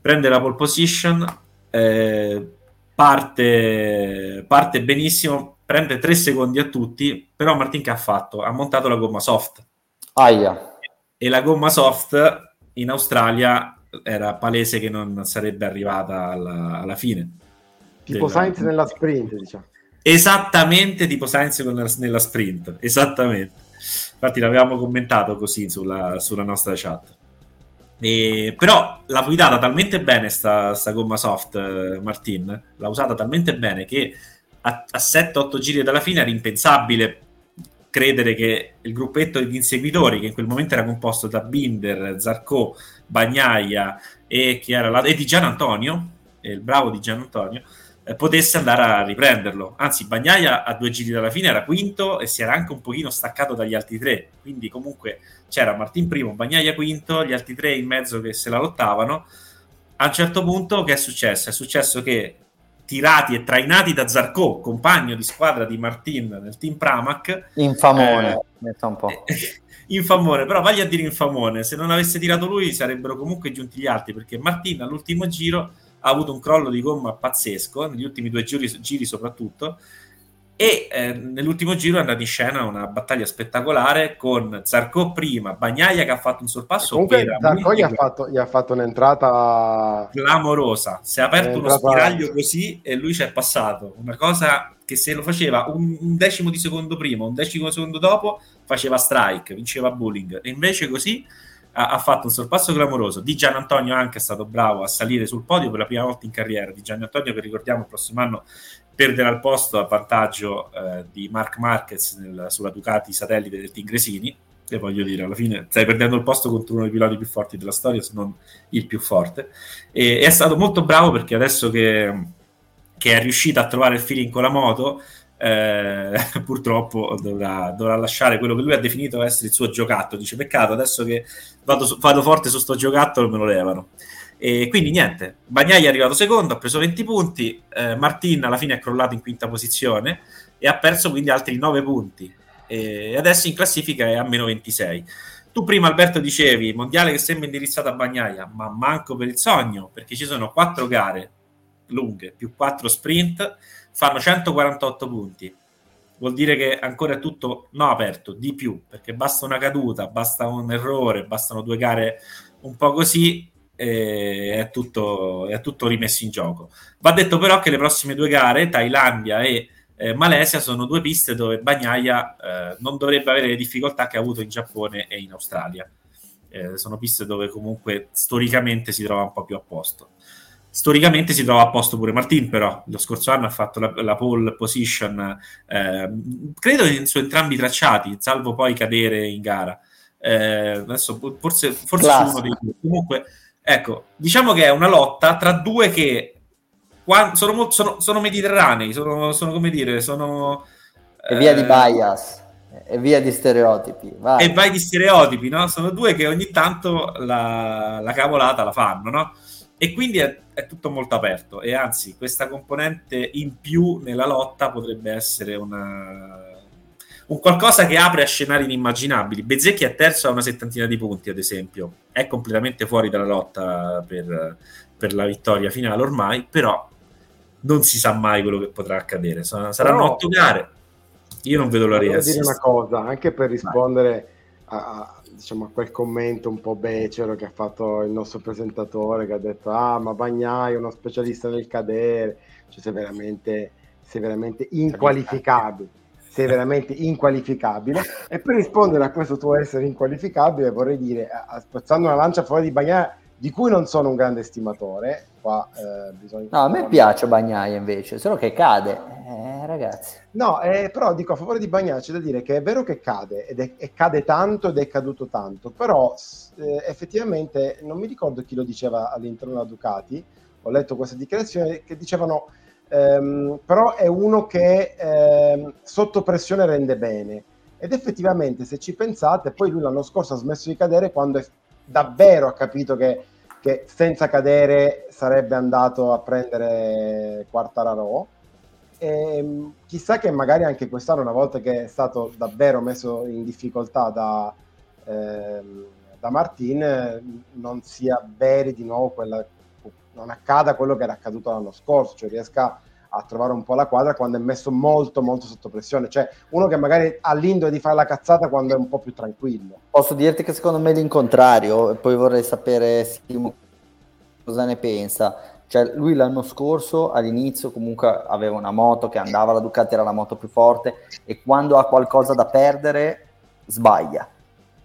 prende la pole position, eh, parte, parte benissimo, prende tre secondi a tutti, però Martin che ha fatto? Ha montato la gomma soft. Aia. E la gomma soft in Australia era palese che non sarebbe arrivata alla, alla fine. Tipo della... Sainz nella sprint, diciamo. Esattamente tipo Sainz nella sprint, esattamente. Infatti l'avevamo commentato così sulla, sulla nostra chat. E, però l'ha guidata talmente bene sta, sta gomma soft, eh, Martin, l'ha usata talmente bene che a, a 7-8 giri dalla fine era impensabile credere che il gruppetto di inseguitori, che in quel momento era composto da Binder, Zarco, Bagnaia e, chi era la, e di Gian Antonio, il bravo di Gian Antonio, eh, potesse andare a riprenderlo. Anzi, Bagnaia a due giri dalla fine era quinto e si era anche un pochino staccato dagli altri tre. Quindi comunque c'era Martin primo, Bagnaia quinto, gli altri tre in mezzo che se la lottavano. A un certo punto che è successo? È successo che tirati e trainati da Zarco, compagno di squadra di Martin nel team Pramac. Infamone, eh, un po'. infamone, però vagli a dire infamone, se non avesse tirato lui sarebbero comunque giunti gli altri, perché Martin all'ultimo giro ha avuto un crollo di gomma pazzesco, negli ultimi due giri, giri soprattutto, e eh, nell'ultimo giro è andata in scena una battaglia spettacolare con Zarco prima, Bagnaia che ha fatto un sorpasso comunque Zarco gli ha, fatto, gli ha, fatto, un'entrata clamorosa. Si è aperto uno spiraglio così e lui ci è passato. Una cosa che se lo faceva un, un, decimo di secondo prima un decimo secondo dopo faceva strike, vinceva bullying e invece così ha, ha fatto un sorpasso clamoroso. Di Gian Antonio anche è stato bravo a salire sul podio per la prima volta in carriera. Di Gian Antonio che ricordiamo il prossimo anno perderà il posto a vantaggio eh, di Mark Marquez nel, sulla Ducati satellite del Tigresini e voglio dire alla fine stai perdendo il posto contro uno dei piloti più forti della storia se non il più forte. E, è stato molto bravo perché adesso che, che, è riuscito a trovare il feeling con la moto eh, purtroppo dovrà, dovrà, lasciare quello che lui ha definito essere il suo giocattolo. Dice peccato adesso che vado, vado forte su sto giocattolo me lo levano e quindi niente, Bagnai è arrivato secondo, ha preso 20 punti, eh, Martin alla fine è crollato in quinta posizione e ha perso quindi altri 9 punti. E adesso in classifica è a meno 26. Tu prima Alberto dicevi mondiale che sembra indirizzato a Bagnaia, ma manco per il sogno, perché ci sono 4 gare lunghe più 4 sprint, fanno 148 punti. Vuol dire che ancora è tutto no aperto, di più, perché basta una caduta, basta un errore, bastano due gare un po' così è tutto, è tutto rimesso in gioco. Va detto però che le prossime due gare, Thailandia e eh, Malesia, sono due piste dove Bagnaia eh, non dovrebbe avere le difficoltà che ha avuto in Giappone e in Australia. Eh, sono piste dove comunque storicamente si trova un po' più a posto. Storicamente si trova a posto pure Martin, però lo scorso anno ha fatto la, la pole position, eh, credo su entrambi i tracciati, salvo poi cadere in gara. Eh, adesso forse, forse uno dei due. Comunque, Ecco, diciamo che è una lotta tra due che sono, sono, sono mediterranei, sono, sono, come dire, sono... E via di eh, bias, e via di stereotipi. Vai. E vai di stereotipi, no? Sono due che ogni tanto la, la cavolata la fanno, no? E quindi è, è, tutto molto aperto e anzi questa componente in più nella lotta potrebbe essere una, un qualcosa che apre a scenari inimmaginabili. Bezzecchi è terzo a una settantina di punti, ad esempio, è completamente fuori dalla lotta per, per la vittoria finale ormai, però non si sa mai quello che potrà accadere. Saranno però, otto gare, io non vedo l'ora di dire una cosa, anche per rispondere a, diciamo, a, quel commento un po' becero che ha fatto il nostro presentatore, che ha detto, ah, ma Bagnai è uno specialista nel cadere, cioè sei veramente, sei veramente inqualificabile sei veramente inqualificabile. E per rispondere a questo tuo essere inqualificabile, vorrei dire, spazzando una lancia fuori di Bagnà, di cui non sono un grande stimatore. Qua, eh, bisogna... No, a me piace Bagnaia invece, solo che cade, eh, ragazzi. No, eh, però dico a favore di Bagnaia c'è da dire che è vero che cade, ed è, e cade tanto ed è caduto tanto, però eh, effettivamente non mi ricordo chi lo diceva all'interno della Ducati, ho letto questa dichiarazione che dicevano ehm, però è uno che ehm, sotto pressione rende bene. Ed effettivamente se ci pensate poi lui l'anno scorso ha smesso di cadere quando è, davvero ha capito che, che senza cadere sarebbe andato a prendere Quartararo. E ehm, chissà che magari anche quest'anno una volta che è stato davvero messo in difficoltà da, ehm, da Martin non sia veri di nuovo quella non accada quello che era accaduto l'anno scorso, cioè riesca a trovare un po' la quadra quando è messo molto molto sotto pressione, cioè uno che magari ha l'indole di fare la cazzata quando è un po' più tranquillo. Posso dirti che secondo me è l'incontrario, e poi vorrei sapere Simo cosa ne pensa. Cioè, lui l'anno scorso all'inizio comunque aveva una moto che andava, la Ducati era la moto più forte e quando ha qualcosa da perdere sbaglia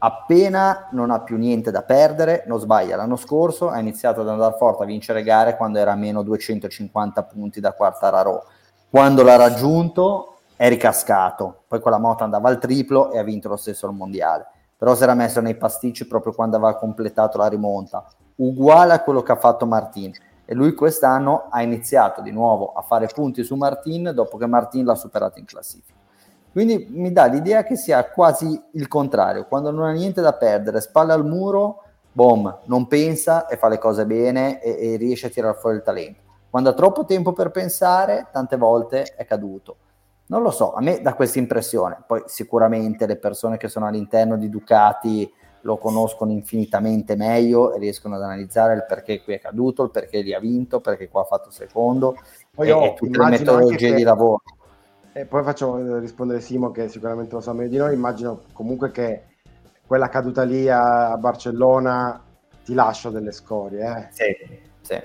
appena non ha più niente da perdere, non sbaglia. L'anno scorso ha iniziato ad andare forte a vincere gare quando era a meno 250 punti da quarta Raro. Quando l'ha raggiunto è ricascato, poi con la moto andava al triplo e ha vinto lo stesso il mondiale. Però si era messo nei pasticci proprio quando aveva completato la rimonta, uguale a quello che ha fatto Martin. E lui quest'anno ha iniziato di nuovo a fare punti su Martin dopo che Martin l'ha superato in classifica. Quindi mi dà l'idea che sia quasi il contrario, quando non ha niente da perdere, spalle al muro, boom, non pensa e fa le cose bene e, e riesce a tirare fuori il talento. Quando ha troppo tempo per pensare, tante volte è caduto. Non lo so, a me dà questa impressione. Poi sicuramente le persone che sono all'interno di Ducati lo conoscono infinitamente meglio e riescono ad analizzare il perché qui è caduto, il perché lì ha vinto, perché qua ha fatto secondo Poi e, e tutte le metodologie che... di lavoro. E poi faccio eh, rispondere Simo che sicuramente lo sa meglio di noi, immagino comunque che quella caduta lì a Barcellona ti lascia delle scorie. Eh. Sì, sì.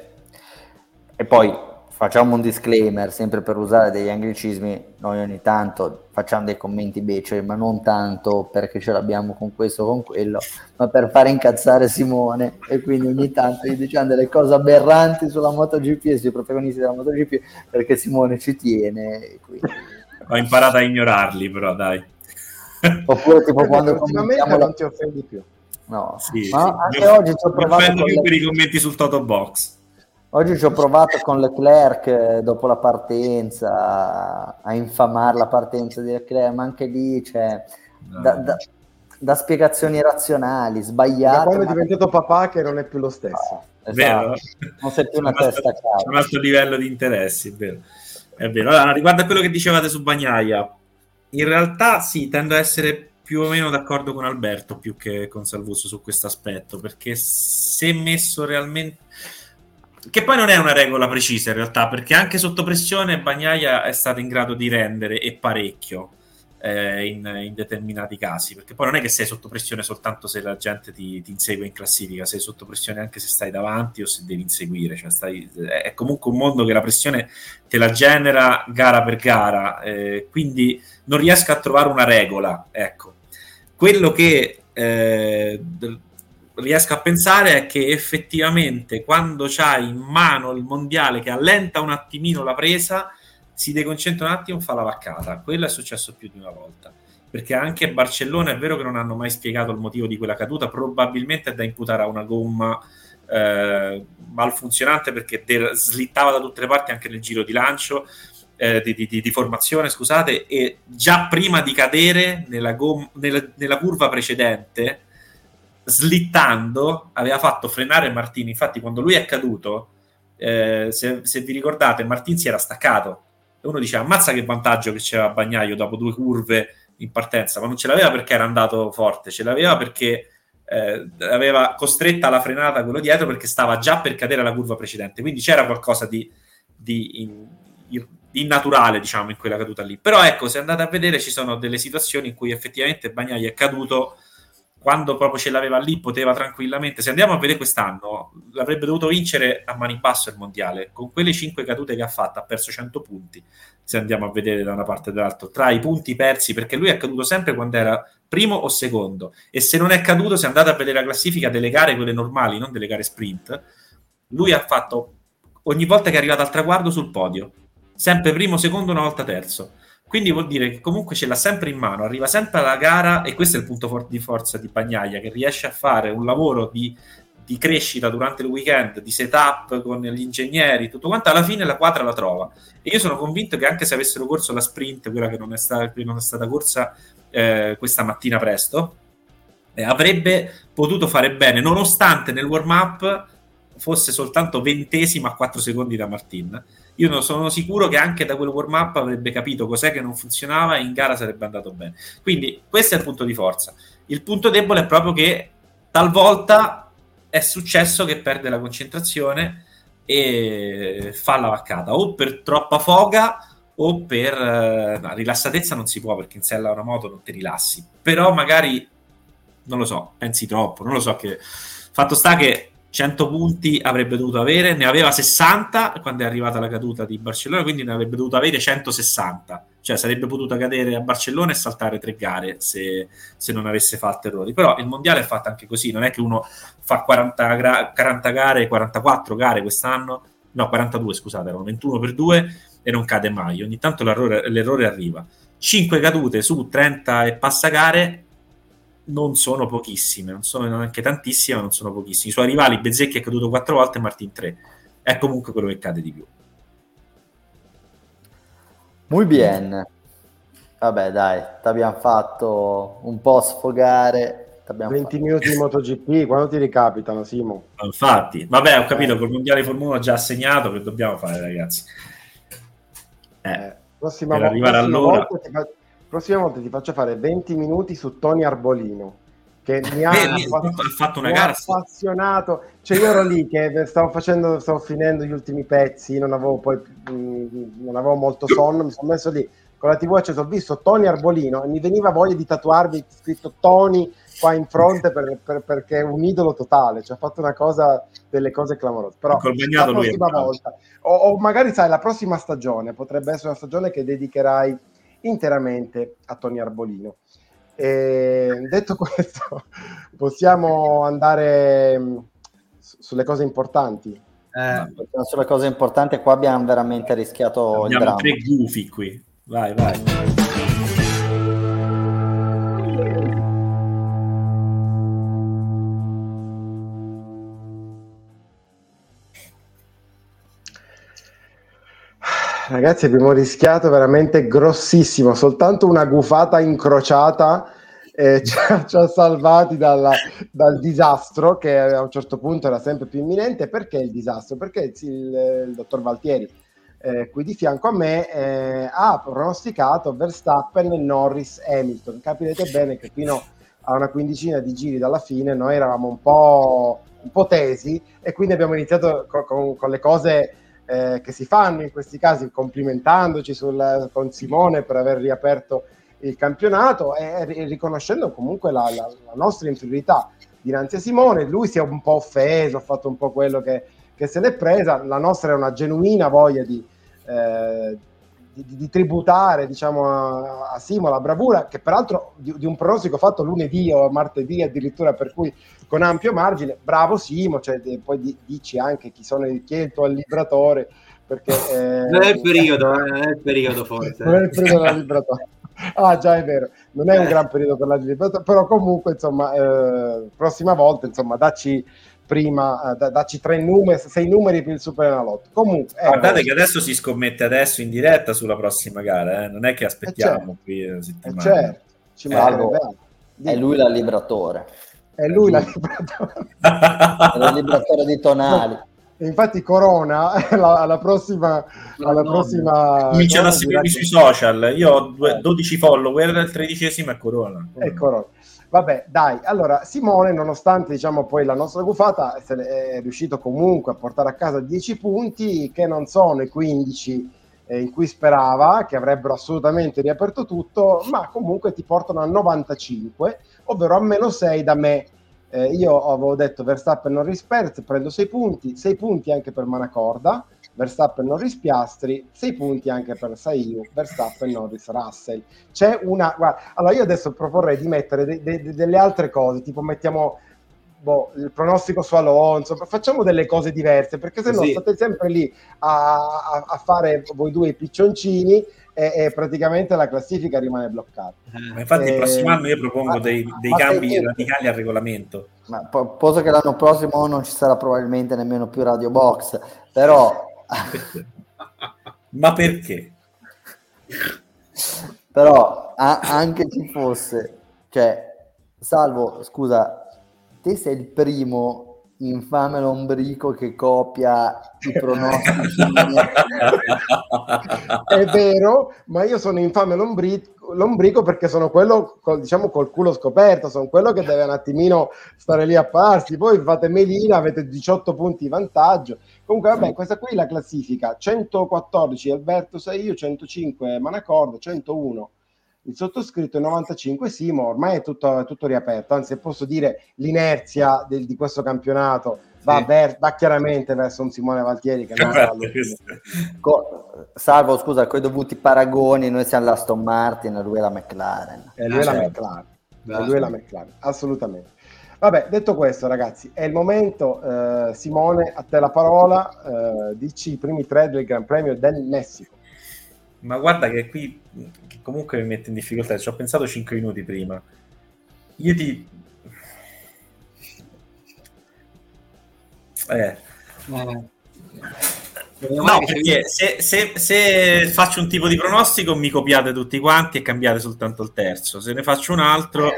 E poi facciamo un disclaimer, sempre per usare degli anglicismi, noi ogni tanto facciamo dei commenti beceri, ma non tanto perché ce l'abbiamo con questo o con quello, ma per fare incazzare Simone e quindi ogni tanto gli diciamo delle cose aberranti sulla MotoGP e sui protagonisti della MotoGP perché Simone ci tiene. Quindi... Ho imparato a ignorarli, però dai. Oppure tipo quando commentiamo non ti offendi più. No, sì, ma sì. anche io, oggi ci ho provato offendo più per i commenti sul Toto Box. Oggi ci ho provato con Leclerc dopo la partenza a infamare la partenza di Leclerc, ma anche lì c'è no. da, da, da, spiegazioni razionali, sbagliate. Da quando è diventato papà che non è più lo stesso. Ah, esatto. Non sei più una testa cara. C'è un altro livello di interessi, vero. È vero. Allora, riguardo a quello che dicevate su Bagnaia, in realtà sì, tendo a essere più o meno d'accordo con Alberto più che con Salvuso su questo aspetto, perché se messo realmente... Che poi non è una regola precisa in realtà, perché anche sotto pressione Bagnaia è stato in grado di rendere e parecchio eh, in, in, determinati casi, perché poi non è che sei sotto pressione soltanto se la gente ti, ti, insegue in classifica, sei sotto pressione anche se stai davanti o se devi inseguire, cioè stai, è comunque un mondo che la pressione te la genera gara per gara, eh, quindi non riesco a trovare una regola, ecco. Quello che eh, riesco a pensare è che effettivamente quando c'hai in mano il mondiale che allenta un attimino la presa, si deconcentra un attimo, fa la vaccata. Quello è successo più di una volta. Perché anche a Barcellona è vero che non hanno mai spiegato il motivo di quella caduta, probabilmente è da imputare a una gomma eh, malfunzionante perché de- slittava da tutte le parti anche nel giro di lancio, eh, di, di, di, formazione, scusate, e già prima di cadere nella, gom- nella, nella curva precedente, slittando, aveva fatto frenare Martini. Infatti, quando lui è caduto, eh, se, se, vi ricordate, Martin si era staccato e uno dice ammazza che vantaggio che c'era Bagnaio dopo due curve in partenza, ma non ce l'aveva perché era andato forte, ce l'aveva perché eh, aveva costretta alla frenata quello dietro perché stava già per cadere la curva precedente, quindi c'era qualcosa di, di, in, di innaturale diciamo in quella caduta lì. Però ecco, se andate a vedere ci sono delle situazioni in cui effettivamente Bagnaio è caduto quando proprio ce l'aveva lì poteva tranquillamente, se andiamo a vedere quest'anno, l'avrebbe dovuto vincere a mani basso il mondiale, con quelle 5 cadute che ha fatto ha perso 100 punti, se andiamo a vedere da una parte e dall'altra, tra i punti persi, perché lui è caduto sempre quando era primo o secondo, e se non è caduto, se andate a vedere la classifica delle gare, quelle normali, non delle gare sprint, lui ha fatto ogni volta che è arrivato al traguardo sul podio, sempre primo, secondo, una volta terzo quindi vuol dire che comunque ce l'ha sempre in mano, arriva sempre alla gara e questo è il punto for- di forza di Bagnaia, che riesce a fare un lavoro di, di, crescita durante il weekend, di setup con gli ingegneri, tutto quanto, alla fine la quadra la trova. E io sono convinto che anche se avessero corso la sprint, quella che non è stata, non è stata corsa eh, questa mattina presto, eh, avrebbe potuto fare bene, nonostante nel warm-up fosse soltanto ventesimo a 4 secondi da Martin io non sono sicuro che anche da quel warm up avrebbe capito cos'è che non funzionava e in gara sarebbe andato bene. Quindi questo è il punto di forza. Il punto debole è proprio che talvolta è successo che perde la concentrazione e fa la vaccata o per troppa foga o per eh, no, rilassatezza non si può perché in sella una moto non ti rilassi però magari non lo so pensi troppo non lo so che fatto sta che 100 punti avrebbe dovuto avere, ne aveva 60 quando è arrivata la caduta di Barcellona, quindi ne avrebbe dovuto avere 160, cioè sarebbe potuta cadere a Barcellona e saltare tre gare se, se non avesse fatto errori. Però il mondiale è fatto anche così, non è che uno fa 40, gra- 40 gare, 44 gare quest'anno, no 42 scusate, erano 21 per 2 e non cade mai, ogni tanto l'errore, l'errore arriva. 5 cadute su 30 e passa gare non sono pochissime, non sono neanche tantissime, ma non sono pochissime. I suoi rivali, Bezzecchi è caduto quattro volte e Martin 3. È comunque quello che cade di più. Muy bien. Vabbè, dai, ti abbiamo fatto un po' sfogare. 20 fatto. minuti di MotoGP, quando ti ricapitano, Simo? Infatti, vabbè, ho capito, col Mondiale Formula 1 già assegnato, che dobbiamo fare, ragazzi? Eh, eh, prossima per arrivare all'ora... Volta ti, prossima volta ti faccio fare 20 minuti su Tony Arbolino che mi ha, Beh, ha fatto una gara appassionato. Cioè io ero lì che stavo facendo stavo finendo gli ultimi pezzi non avevo poi mh, mm, non avevo molto sonno mi sono messo lì con la tv acceso ho visto Tony Arbolino e mi veniva voglia di tatuarvi scritto Tony qua in fronte per, per, perché è un idolo totale cioè ha fatto una cosa delle cose clamorose. Però la prossima volta o, o magari sai la prossima stagione potrebbe essere una stagione che dedicherai interamente a Tony Arbolino. E detto questo, possiamo andare mm, sulle cose importanti. Eh, sulle cose importanti, qua abbiamo veramente rischiato abbiamo tre gufi qui. Vai, vai. Ragazzi, abbiamo rischiato veramente grossissimo, soltanto una gufata incrociata eh, ci, ha, ci, ha, salvati dalla, dal disastro che a un certo punto era sempre più imminente. Perché il disastro? Perché il, il dottor Valtieri, eh, qui di fianco a me, eh, ha pronosticato Verstappen, Norris, Hamilton. Capirete bene che fino a una quindicina di giri dalla fine noi eravamo un po', un po tesi e quindi abbiamo iniziato con, con, con le cose eh, che si fanno in questi casi, complimentandoci sul, con Simone per aver riaperto il campionato e, riconoscendo comunque la, la, la, nostra inferiorità dinanzi a Simone. Lui si è un po' offeso, ha fatto un po' quello che, che se l'è presa. La nostra è una genuina voglia di, eh, di, di tributare diciamo, a, a Simo la bravura, che peraltro di, di, un pronostico fatto lunedì o martedì addirittura, per cui con ampio margine, bravo Simo, cioè, poi dici anche chi, sono, chi è il tuo libratore, perché... Eh, non è il periodo, eh, non è il periodo forse. non è il periodo della libratore. Ah, già è vero, non è un gran periodo per la libratore, però comunque, insomma, eh, prossima volta, insomma, dacci prima, eh, dacci tre numeri, sei numeri per il Super Enalotto. Comunque, eh, guardate che adesso si scommette adesso in diretta sulla prossima gara, eh? non è che aspettiamo certo. qui una settimana. certo, ci è lui la libratore. È lui la libratore. è la libratore di tonali. infatti Corona alla, alla prossima alla no, prossima cominciano a seguirmi sui social io ho due, 12 follower il tredicesimo è Corona è Corona Vabbè, dai, allora Simone, nonostante diciamo poi la nostra gufata, è riuscito comunque a portare a casa 10 punti che non sono i 15 eh, in cui sperava, che avrebbero assolutamente riaperto tutto, ma comunque ti portano a 95, ovvero a meno 6 da me. Eh, io avevo detto Verstappen non rispetta, prendo 6 punti, 6 punti anche per Manacorda, Verstappen Norris Piastri, 6 punti anche per Saiu, Verstappen Norris Russell. C'è una guarda, allora io adesso proporrei di mettere de, de, de, delle altre cose, tipo mettiamo boh, il pronostico su Alonso, facciamo delle cose diverse, perché se no sì. state sempre lì a, a, a, fare voi due i piccioncini e, e, praticamente la classifica rimane bloccata. Ma infatti e... il prossimo anno io propongo dei, dei cambi sei... radicali al regolamento. Ma poso che l'anno prossimo non ci sarà probabilmente nemmeno più Radio Box, però... Ma perché? però a- anche ci fosse, cioè, salvo, scusa, te sei il primo infame lombrico che copia i pronostici. È vero, ma io sono infame lombrico, lombrico perché sono quello, col, diciamo, col culo scoperto, sono quello che deve un attimino stare lì a parsi. Poi fate melina, avete 18 punti di vantaggio. Comunque, vabbè, questa qui è la classifica. 114 Alberto sei io, 105 Manacorda, 101 il sottoscritto è 95 Simo, ormai è tutto, è tutto riaperto, anzi posso dire l'inerzia del, di questo campionato va, sì. ver, va, chiaramente verso un Simone Valtieri che non Co- salvo scusa, con i dovuti paragoni noi siamo l'Aston Martin e lui è la McLaren e lui è la certo. McLaren, e lui è la McLaren assolutamente Vabbè, detto questo, ragazzi, è il momento. Eh, Simone, a te la parola. Eh, dici i primi tre del Gran Premio del Messico. Ma guarda che qui che comunque mi mette in difficoltà. Ci ho pensato 5 minuti prima. Io ti. Eh. eh. No, perché se, se, se, faccio un tipo di pronostico mi copiate tutti quanti e cambiate soltanto il terzo. Se ne faccio un altro,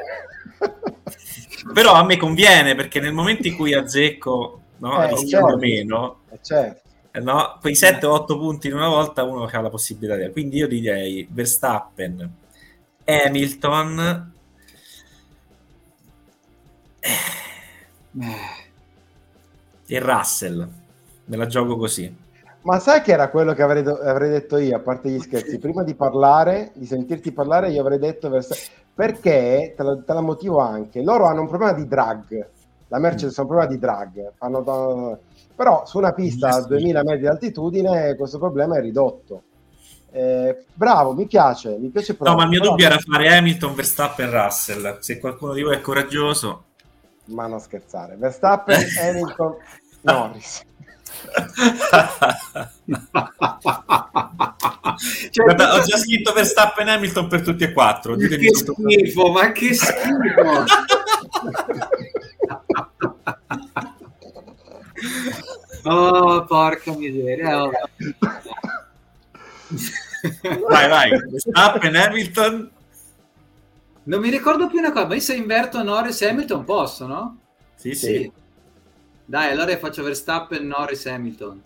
però a me conviene perché nel momento in cui azzecco no, eh, certo. meno, eh, certo. No? quei 7-8 punti in una volta uno ha la possibilità di... Quindi io direi Verstappen, Hamilton... Eh, e Russell. Me la gioco così. Ma sai che era quello che avrei, do- avrei, detto io, a parte gli scherzi? Prima di parlare, di sentirti parlare, io avrei detto Verstappen. Perché, te la, te la motivo anche, loro hanno un problema di drag. La Mercedes ha un problema di drag. Fanno però su una pista a 2000 metri di altitudine questo problema è ridotto. Eh, bravo, mi piace, mi piace proprio. No, ma il mio dubbio era fare Hamilton, Verstappen, Russell. Se qualcuno di voi è coraggioso, ma non scherzare, Verstappen, Hamilton, Norris. cioè, Guarda, ho già scritto Verstappen Hamilton per tutti e quattro. Ditemi che schifo, ma che schifo! Oh, porca miseria. Oh. vai, vai. Verstappen, Hamilton. Non mi ricordo più una cosa, ma io se inverto Norris e Hamilton posso, no? Sì, sì. sì. Dai, allora faccio Verstappen, Norris, Hamilton.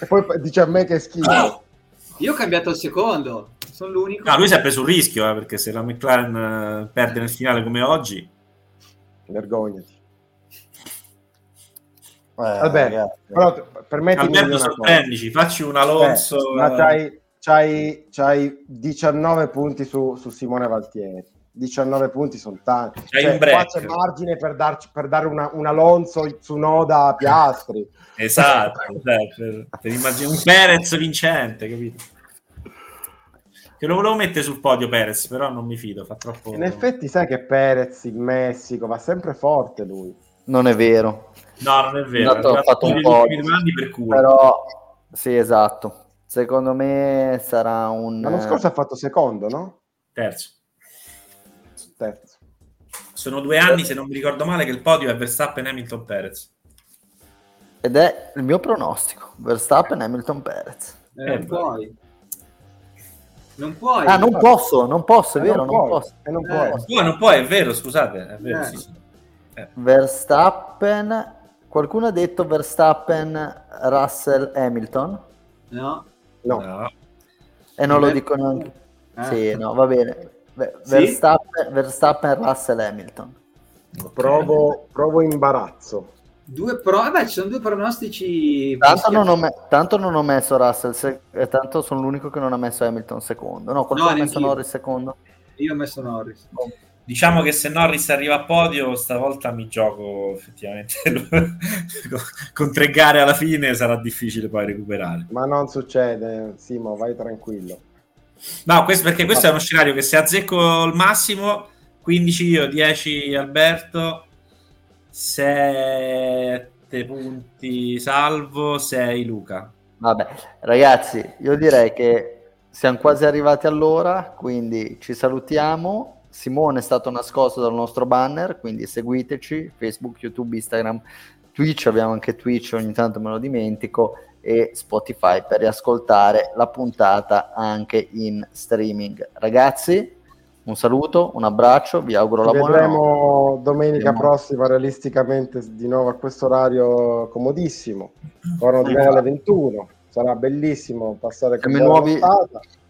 E poi dice a me che è schifo. Io ho cambiato il secondo, sono l'unico. No, lui si è preso un rischio, eh, perché se la McLaren eh, perde nel finale come oggi... Vergognati. Eh, Vabbè, però permettimi Alberto, sorprendici, facci un Alonso. Eh, ma c'hai, c'hai, c'hai 19 punti su, su, Simone Valtieri. 19 punti sono tanti. C'è cioè, qua c'è margine per, darci, per dare una, un Alonso su Noda a Piastri. esatto, cioè, per, per immaginare un Perez vincente, capito? Che lo volevo mettere sul podio Perez, però non mi fido, fa troppo... In effetti sai che Perez in Messico va sempre forte lui. Non è vero. No, non è vero. Esatto, ho fatto un po'. Per culo. Però, sì, esatto. Secondo me sarà un... L'anno scorso ha fatto secondo, no? Terzo. Terzo. Sono due anni, se non mi ricordo male, che il podio è Verstappen Hamilton Perez. Ed è il mio pronostico. Verstappen Hamilton Perez. Eh, non puoi. Non puoi. Ah, non posso, non posso, è eh, vero, non, non posso. Eh, non, puoi. Eh. non puoi, è vero, scusate, è vero, eh. sì, sì. Eh. Verstappen, qualcuno ha detto Verstappen, Russell, Hamilton? No. No. no. E non lo dico neanche. Eh. Sì, no, va bene. Verstappen, sì? Verstappen, Russell, Hamilton. Okay. Provo, provo imbarazzo. Due pro, beh, ci sono due pronostici. Tanto non, ho me- tanto non ho messo Russell, se- eh, tanto sono l'unico che non ha messo Hamilton secondo. No, qualcuno no, ha messo Norris secondo. Io ho messo Norris. Diciamo che se Norris arriva a podio, stavolta mi gioco effettivamente con tre gare alla fine sarà difficile poi recuperare. Ma non succede, Simo, vai tranquillo. No, questo, perché questo è uno scenario che se azzecco il massimo, 15 io, 10 Alberto, 7 punti Salvo, 6 Luca. Vabbè, ragazzi, io direi che siamo quasi arrivati all'ora, quindi ci salutiamo Simone è stato nascosto dal nostro banner, quindi seguiteci, Facebook, YouTube, Instagram, Twitch, abbiamo anche Twitch, ogni tanto me lo dimentico, e Spotify per riascoltare la puntata anche in streaming. Ragazzi, un saluto, un abbraccio, vi auguro la buona Vedremo domenica Vediamo. prossima realisticamente di nuovo a questo orario comodissimo, torno di alle 21, sarà bellissimo passare con la nuovi...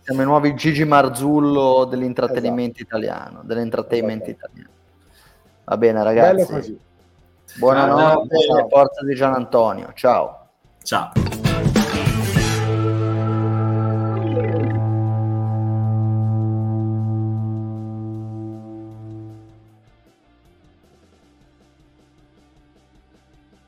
Siamo i nuovi Gigi Marzullo dell'intrattenimento esatto. italiano, dell'entertainment esatto. italiano. Va bene, ragazzi. Buonanotte, ciao, ciao. forza di Gian Antonio. Ciao. Ciao.